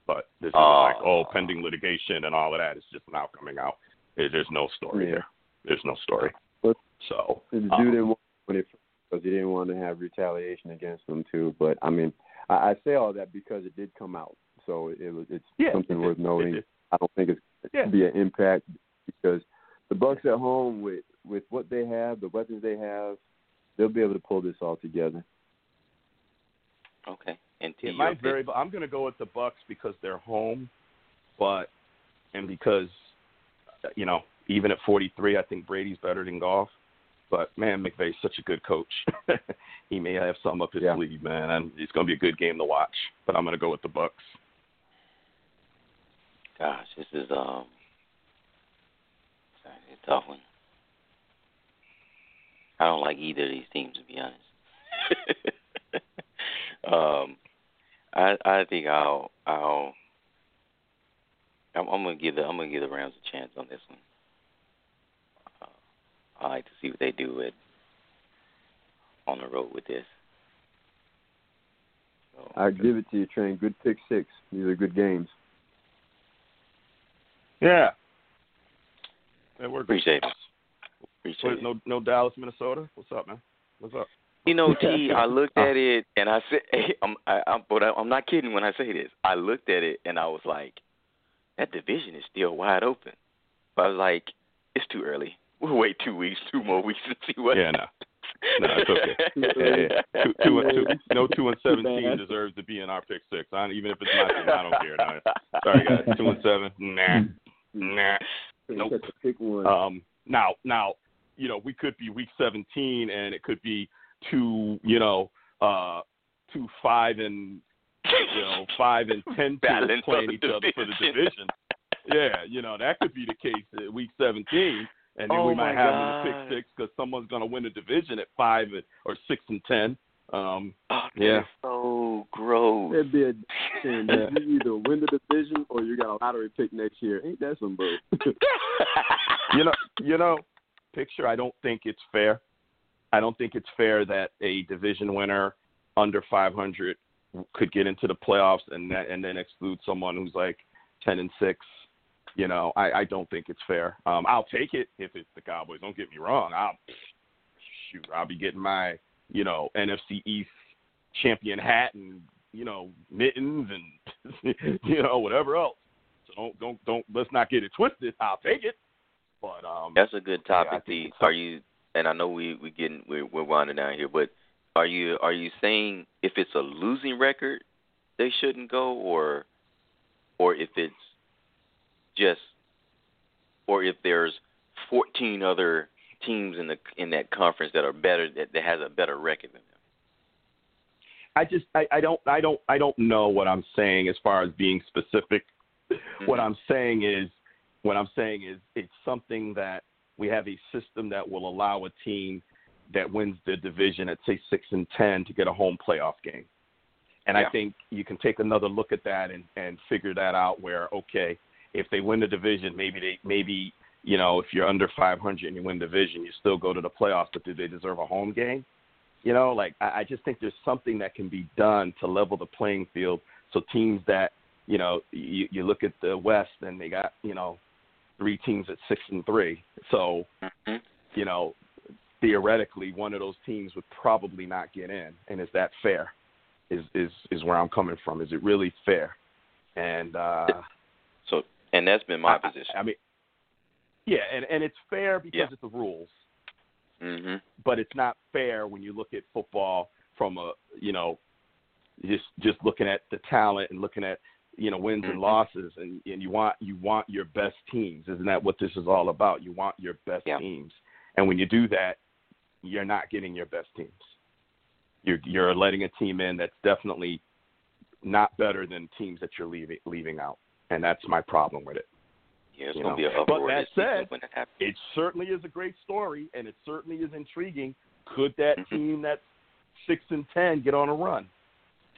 But this is Oh. like oh, pending litigation and all of that. It's just now coming out. There- There's no story Yeah. here. There's no story. But- So The dude um, didn't want it because he didn't want to have retaliation against them too. But I mean, I, I say all that because it did come out, so it was it's Yeah, something it worth did. noting. It. I don't think it's Yeah. to be an impact because the Bucks at home with with what they have, the weapons they have, they'll be able to pull this all together. Okay. And to It your might vary, but I'm going to go with the Bucks because they're home, but and because you know even at 43, I think Brady's better than Goff. But man, McVay's such a good coach. he may have some up his Yeah. sleeve, man, and it's going to be a good game to watch. But I'm going to go with the Bucks. Gosh, this is um it's a tough one. I don't like either of these teams to be honest. um I I think I'll I'll I'm, I'm gonna give the I'm gonna give the Rams a chance on this one. Uh, I like to see what they do with on the road with this. So, I give it to you, Train. Good pick six. These are good games. Yeah. That we're. Appreciate it. appreciate What, it. no, no Dallas, Minnesota. What's up, man? What's up? You know, T. I looked at it and I said, hey, "I'm, I, I'm, but I, I'm not kidding when I say this. I looked at it and I was like, that division is still wide open. But I was like, it's too early. We'll wait two weeks, two more weeks, and see what. Yeah, no. No, it's okay. Yeah, yeah. Two, two and two. No two and seventeen deserves to be in our pick six. I, even if it's not, team, I don't care. No. Sorry, guys. Two and seven. Nah, nah. Nope. Just have to pick one. Um, now, now, you know, we could be week 17, and it could be two, you know, uh, two five and you know five and ten teams playing the each other for the division. division. yeah, you know, that could be the case at week 17, and then Oh we might have God. them pick six because someone's going to win a division at five and- or six and ten. Um, Oh, Yeah. so gross. It'd be a thing that you either win the division or you got a lottery pick next year. Ain't that some bull? you know, you know, picture. I don't think it's fair. I don't think it's fair that a division winner under 500 could get into the playoffs and that, and then exclude someone who's like 10 and six. You know, I, I don't think it's fair. Um, I'll take it if it's the Cowboys. Don't get me wrong. I'll shoot. I'll be getting my you know NFC East champion hat and you know mittens and you know whatever else. So don't don't don't let's not get it twisted. I'll take it. But um, That's a good topic. T. Are you? And I know we we getting we're, we're winding down here, but are you are you saying if it's a losing record, they shouldn't go, or or if it's just, or if there's 14 other teams in the in that conference that are better that, that has a better record than them. I just I, I don't I don't I don't know what I'm saying as far as being specific. What Mhm. I'm saying is what I'm saying is it's something that we have a system that will allow a team that wins the division at say six and ten to get a home playoff game. And Yeah. I think you can take another look at that and, and figure that out where, okay, if they win the division, maybe they maybe, you know, if you're under five hundred and you win the division, you still go to the playoffs, but do they deserve a home game? You know, like I, I just think there's something that can be done to level the playing field so teams that, you know, you, you look at the West and they got, you know, three teams at six and three. So, Mhm. you know, theoretically one of those teams would probably not get in. And is that fair? is is is where I'm coming from. Is it really fair? And uh, so, and that's been my I, position. I, mean, yeah, and and it's fair because Yeah. it's the rules, hmm but it's not fair when you look at football from a you know just just looking at the talent and looking at you know wins and Mhm. losses and and you want you want your best teams isn't that what this is all about you want your best Yeah. teams and when you do that you're not getting your best teams you're you're letting a team in that's definitely not better than teams that you're leaving leaving out and that's my problem with it Yeah, it's You gonna know. be an But that said, happens. it certainly is a great story and it certainly is intriguing. Could that Mhm. team that's six and ten get on a run?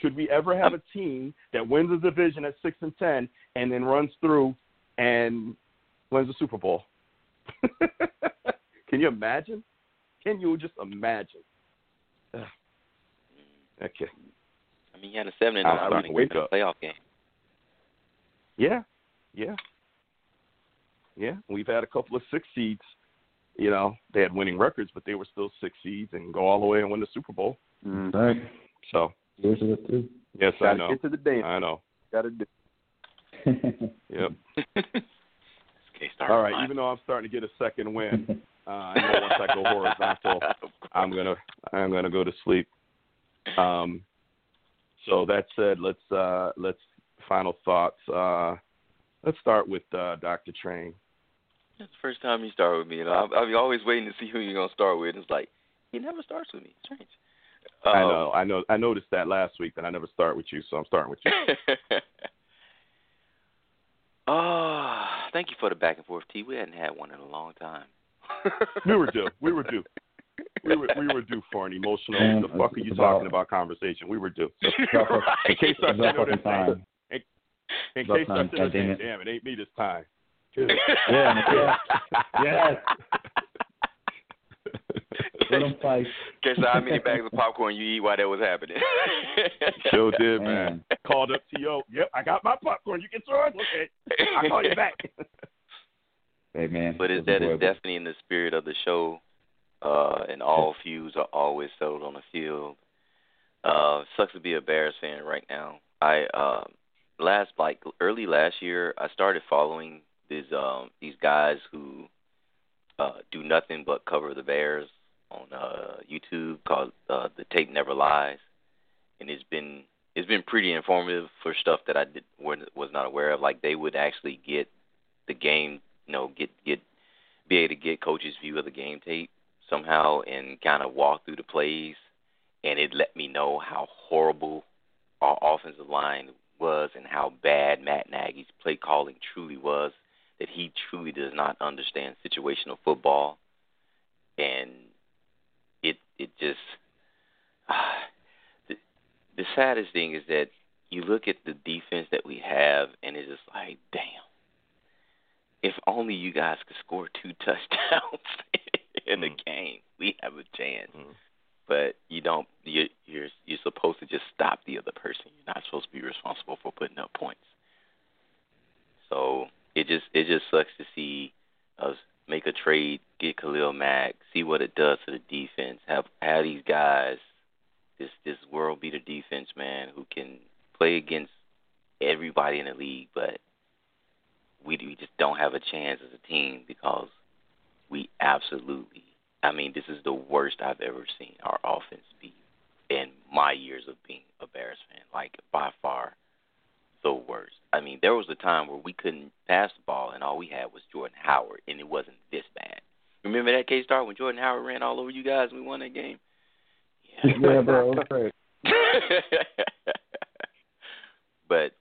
Could we ever have a team that wins a division at six and ten and then runs through and wins the Super Bowl? Can you imagine? Can you just imagine? Ugh. Okay. I mean, you had a seven and nine I would starting wake in a up. playoff game. Yeah, yeah, yeah. We've had a couple of six seeds. You know, they had winning records, but they were still six seeds and go all the way and win the Super Bowl. Mm. All right. So, Yours is it too. yes, I Gotta know. get to the dance. I know. Gotta do. Yep. All right. line. Even though I'm starting to get a second win, uh, I know once I go horizontal, I'm gonna I'm gonna go to sleep. Um, so that said, let's uh, let's final thoughts. Uh, let's start with uh, Dr. Train. That's the first time you start with me, and I'm, I'm always waiting to see who you're gonna start with. It's like he never starts with me. Strange. I Um, know, I know, I noticed that last week that I never start with you, so I'm starting with you. oh, thank you for the back and forth, T. We hadn't had one in a long time. we were due. We were due. We were we were due for an emotional. Man, the fuck are you about- talking about conversation? We were due. So, Right. in case I It's about know this time. in About case I time, said, it. damn, it ain't me this time. Yeah, yeah. Yes. Let 'em fight. Guess how many bags of popcorn you eat while that was happening? Sure did, man. Man. Called up to yo. Yep, I got my popcorn. You get yours. Okay, I'll call you back. Hey man. But it is was that is definitely in the spirit of the show, uh, and all feuds are always settled on the field. Uh, sucks to be a Bears fan right now. I uh, last like early last year, I started following these um these guys who uh do nothing but cover the Bears on uh YouTube called uh The Tape Never Lies, and it's been it's been pretty informative for stuff that I did was not aware of. Like they would actually get the game you know, get get be able to get coach's view of the game tape somehow and kind of walk through the plays, and it let me know how horrible our offensive line was and how bad Matt Nagy's play calling truly was. That he truly does not understand situational football, and it just the, the saddest thing is that you look at the defense that we have, and it's just like, damn if only you guys could score two touchdowns in the Mm. game, we have a chance. Mm. But you don't. You're you're you're supposed to just stop the other person. You're not supposed to be responsible for putting up points. So it just it just sucks to see us make a trade, get Khalil Mack, see what it does to the defense. Have have these guys, this this world beater defense, man, who can play against everybody in the league, but we we just don't have a chance as a team because we absolutely. I mean, this is the worst I've ever seen our offense be in my years of being a Bears fan. Like by far, the worst. I mean, there was a time where we couldn't pass the ball, and all we had was Jordan Howard, and it wasn't this bad. Remember that K Star when Jordan Howard ran all over you guys and we won that game? yeah, bro. That's right. but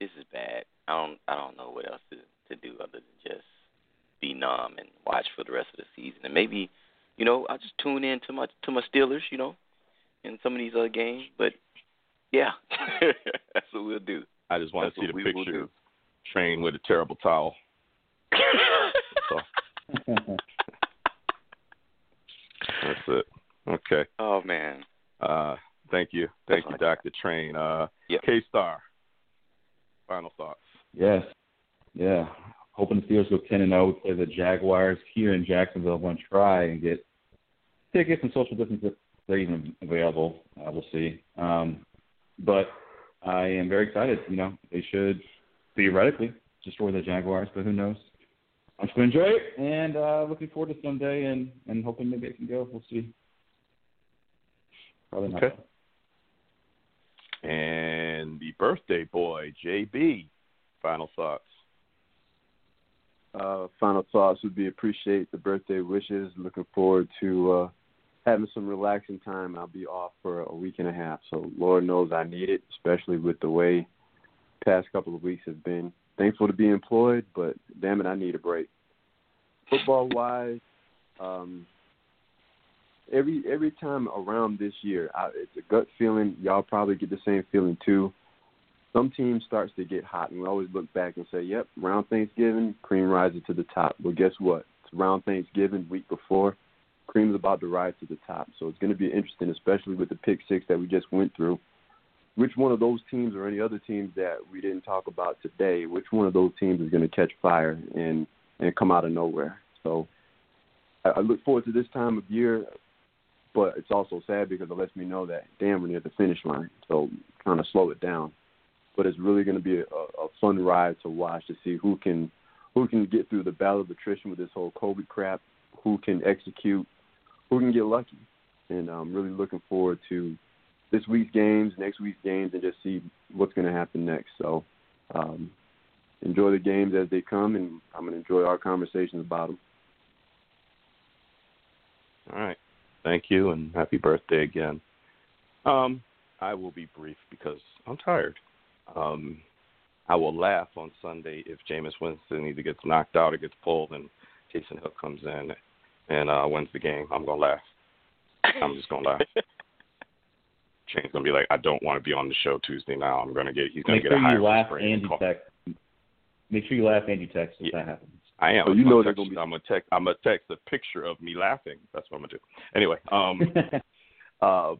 this is bad. I don't I don't know what else to to do other than just be numb and watch for the rest of the season. And maybe, you know, I'll just tune in to my to my Steelers, you know, in some of these other games. But yeah, that's what we'll do. I just want That's to see the picture Train with a terrible towel. So that's it. Okay. oh man. Uh, thank you, thank you, Doctor Train. Uh, Yep. K Star. Final thoughts. yes. Yeah. Hoping the Steelers go ten and zero. Play the Jaguars here in Jacksonville. I'm going to try and get tickets and social distance if they're even available. Uh, we'll see. Um, but I am very excited. You know, they should theoretically destroy the Jaguars, but who knows? I'm just going to enjoy it and uh, looking forward to Sunday and, and hoping maybe it can go. We'll see. Probably not. Okay. And the birthday boy, JB. Final thoughts. Uh, final thoughts would be appreciate the birthday wishes. Looking forward to uh, having some relaxing time. I'll be off for a week and a half, so Lord knows I need it, especially with the way past couple of weeks have been. Thankful to be employed, but damn it, I need a break. Football wise, um, every every time around this year, I, it's a gut feeling. Y'all probably get the same feeling too. Some team starts to get hot, and we always look back and say, "Yep, round Thanksgiving, cream rises to the top." Well, guess what? It's round Thanksgiving week before, cream's about to rise to the top. So it's going to be interesting, especially with the pick six that we just went through. Which one of those teams or any other teams that we didn't talk about today? Which one of those teams is going to catch fire and and come out of nowhere? So I, I look forward to this time of year but it's also sad because it lets me know that damn we're near the finish line. So trying to slow it down. But it's really going to be a, a fun ride to watch to see who can who can get through the battle of attrition with this whole COVID crap, who can execute, who can get lucky, and I'm really looking forward to this week's games, next week's games, and just see what's going to happen next. So um, enjoy the games as they come, and I'm going to enjoy our conversations about them. All right. Thank you and happy birthday again. Um, I will be brief because I'm tired. Um, I will laugh on Sunday if Jameis Winston either gets knocked out or gets pulled and Taysom Hill comes in and uh, wins the game. I'm gonna laugh. I'm just gonna laugh. Shane's gonna be like, I don't want to be on the show Tuesday now. I'm gonna get. He's gonna Make get sure a high you laugh rate and you call. text. Make sure you laugh and you text if Yeah. that happens. I am. So I'm you gonna know they're text, gonna be- I'm gonna text. I'm gonna text a picture of me laughing. That's what I'm gonna do. Anyway, um, uh,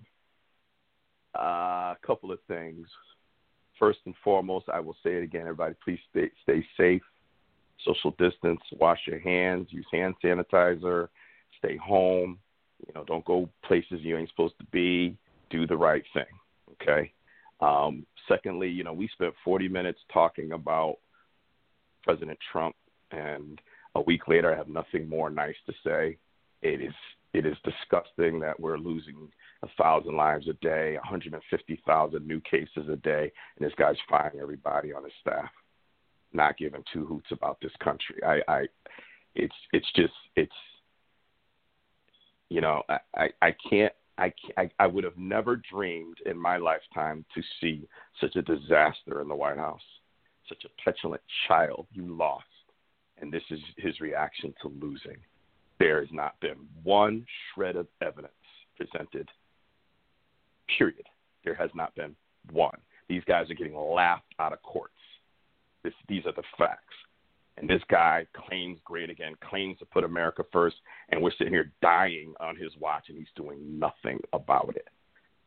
a couple of things. First and foremost, I will say it again. Everybody, please stay stay safe, social distance, wash your hands, use hand sanitizer, stay home. You know, don't go places you ain't supposed to be. Do the right thing. Okay. Um, secondly, you know, we spent 40 minutes talking about President Trump, and a week later, I have nothing more nice to say. It is it is disgusting that we're losing a thousand lives a day, 150,000 new cases a day, and this guy's firing everybody on his staff, not giving two hoots about this country. I, I it's it's just it's you know I I, I can't. I, I I would have never dreamed in my lifetime to see such a disaster in the White House such a petulant child. You lost. And this is his reaction to losing. There has not been one shred of evidence presented, period. There has not been one. These guys are getting laughed out of courts. This, these are the facts. And this guy claims great again, claims to put America first, and we're sitting here dying on his watch, and he's doing nothing about it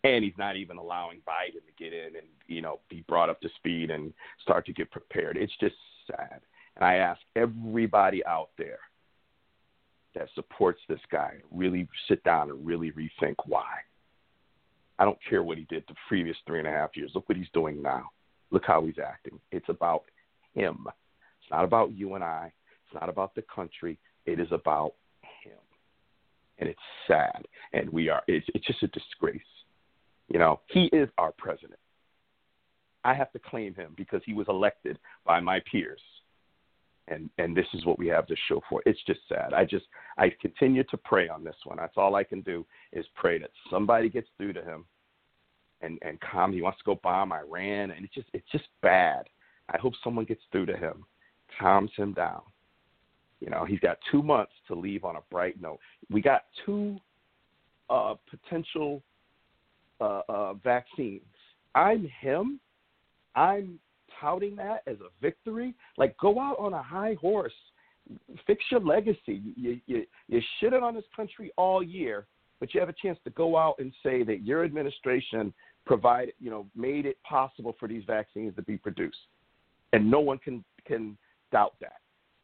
and he's not even allowing Biden to get in and you know be brought up to speed and start to get prepared. It's just sad. And I ask everybody out there that supports this guy really sit down and really rethink why. I don't care what he did the previous three and a half years. Look what he's doing now. Look how he's acting. It's about him. It's not about you and I. It's not about the country. It is about him. And it's sad. And we are. It's, it's just a disgrace. You know, he is our president. I have to claim him because he was elected by my peers. And and this is what we have to show for. It's just sad. I just I continue to pray on this one. That's all I can do is pray that somebody gets through to him and and calm. He wants to go bomb Iran and it's just it's just bad. I hope someone gets through to him, calms him down. You know, he's got two months to leave on a bright note. We got two uh, potential uh, uh, vaccines. I'm him. I'm touting that as a victory. Like, go out on a high horse, fix your legacy. You you you shitted on this country all year, but you have a chance to go out and say that your administration provided, you know, made it possible for these vaccines to be produced, and no one can can doubt that.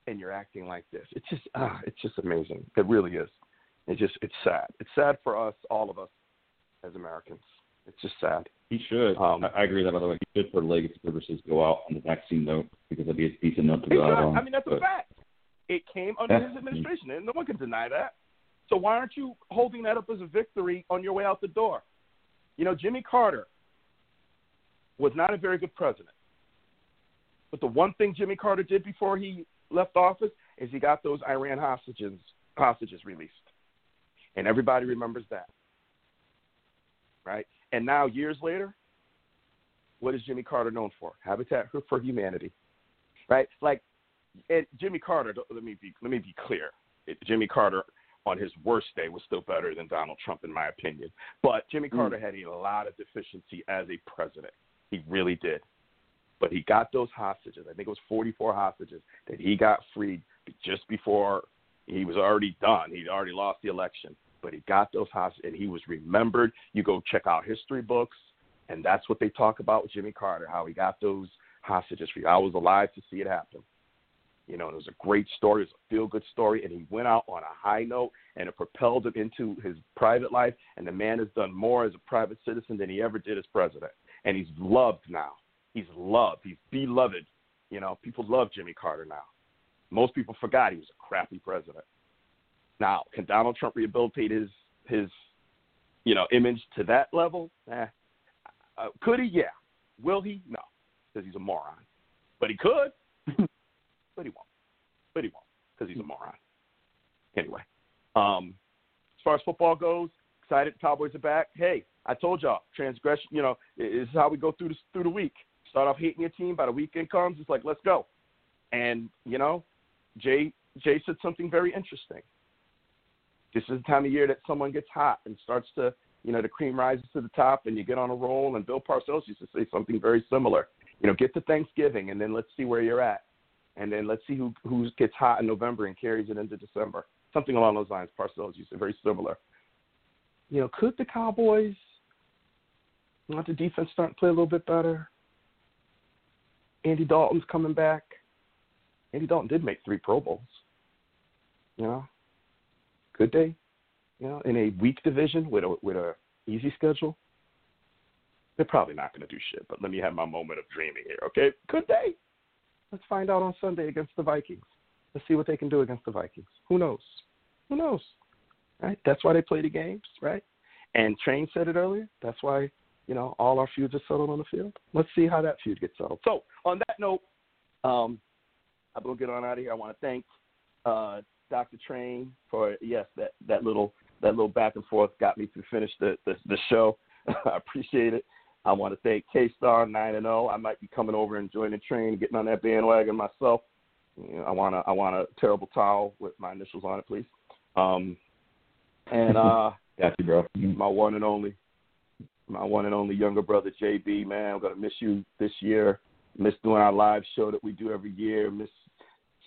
And you're acting like this. It's just ah, it's just amazing. It really is. It's just it's sad. It's sad for us, all of us, as Americans. It's just sad. He should. Um, I, I agree with that. By the way, he should for legacy purposes go out on the vaccine note because that'd be a decent note to go out on. I mean, that's but, a fact. It came under his administration, and no one can deny that. So why aren't you holding that up as a victory on your way out the door? You know, Jimmy Carter was not a very good president. But the one thing Jimmy Carter did before he left office is he got those Iran hostages hostages released. And everybody remembers that. Right? And now years later, what is Jimmy Carter known for? Habitat for Humanity. Right? Like and Jimmy Carter, let me be let me be clear. It, Jimmy Carter on his worst day was still better than Donald Trump in my opinion. But Jimmy mm. Carter had a lot of deficiency as a president. He really did. But he got those hostages. I think it was 44 hostages that he got freed just before he was already done. He'd already lost the election. But he got those hostages and he was remembered. You go check out history books and that's what they talk about with Jimmy Carter, how he got those hostages free. I was alive to see it happen. You know, it was a great story. It was a feel good story. And he went out on a high note and it propelled him into his private life. And the man has done more as a private citizen than he ever did as president. And he's loved now. He's loved. He's beloved. You know, people love Jimmy Carter now. Most people forgot he was a crappy president. Now, can Donald Trump rehabilitate his his you know image to that level? Eh. Uh, could he? Yeah. Will he? No, because he's a moron. But he could. but he won't. But he won't because he's a moron. Anyway, um, as far as football goes, excited. Cowboys are back. Hey, I told y'all, transgression. You know, is how we go through the through the week. Start off hating your team. By the weekend comes, it's like let's go. And you know, Jay Jay said something very interesting. This is the time of year that someone gets hot and starts to, you know, the cream rises to the top and you get on a roll. And Bill Parcells used to say something very similar. You know, get to Thanksgiving and then let's see where you're at and then let's see who who gets hot in November and carries it into December. Something along those lines. Parcells used to very similar. You know, could the Cowboys want the defense start to play a little bit better? Andy Dalton's coming back. Andy Dalton did make three Pro Bowls. You know, could they? You know, in a weak division with a with a easy schedule, they're probably not going to do shit. But let me have my moment of dreaming here, okay? Could they? Let's find out on Sunday against the Vikings. Let's see what they can do against the Vikings. Who knows? Who knows? Right? That's why they play the games, right? And Train said it earlier. That's why, you know, all our feuds are settled on the field. Let's see how that feud gets settled. So, on that note, um, I'm going to get on out of here. I want to thank uh, Dr. Train for, yes, that, that little that little back and forth got me to finish the, the, the show. I appreciate it. I want to thank K Star nine and zero. I might be coming over and joining the train, getting on that bandwagon myself. You know, I want a I want a terrible towel with my initials on it, please. Um, and uh, Got you, bro. my one and only, my one and only younger brother JB. Man, I'm gonna miss you this year. Miss doing our live show that we do every year. Miss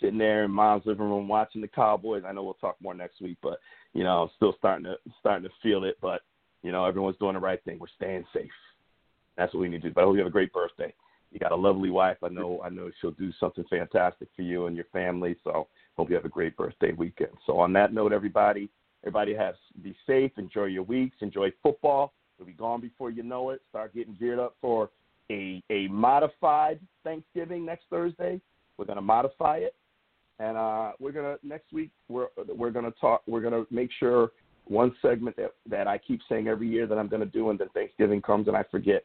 sitting there in mom's living room watching the Cowboys. I know we'll talk more next week, but you know, I'm still starting to starting to feel it. But you know, everyone's doing the right thing. We're staying safe. That's what we need to do. But I hope you have a great birthday. You got a lovely wife. I know. I know she'll do something fantastic for you and your family. So hope you have a great birthday weekend. So on that note, everybody, everybody has be safe. Enjoy your weeks. Enjoy football. It'll be gone before you know it. Start getting geared up for a a modified Thanksgiving next Thursday. We're gonna modify it, and uh, we're gonna next week we're we're gonna talk. We're gonna make sure one segment that that I keep saying every year that I'm gonna do, and then Thanksgiving comes and I forget.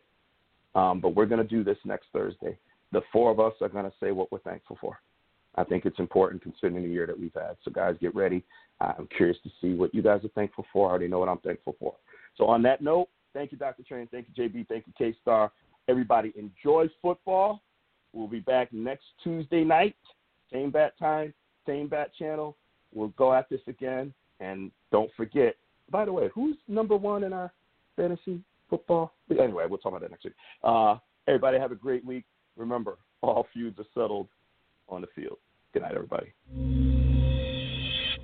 Um, but we're gonna do this next Thursday. The four of us are gonna say what we're thankful for. I think it's important considering the year that we've had. So guys, get ready. I'm curious to see what you guys are thankful for. I already know what I'm thankful for. So on that note, thank you, Dr. Train. Thank you, JB. Thank you, K Star. Everybody enjoy football. We'll be back next Tuesday night, same bat time, same bat channel. We'll go at this again. And don't forget, by the way, who's number one in our fantasy football? Anyway, we'll talk about that next week. Uh, everybody have a great week. Remember, all feuds are settled on the field. Good night, everybody.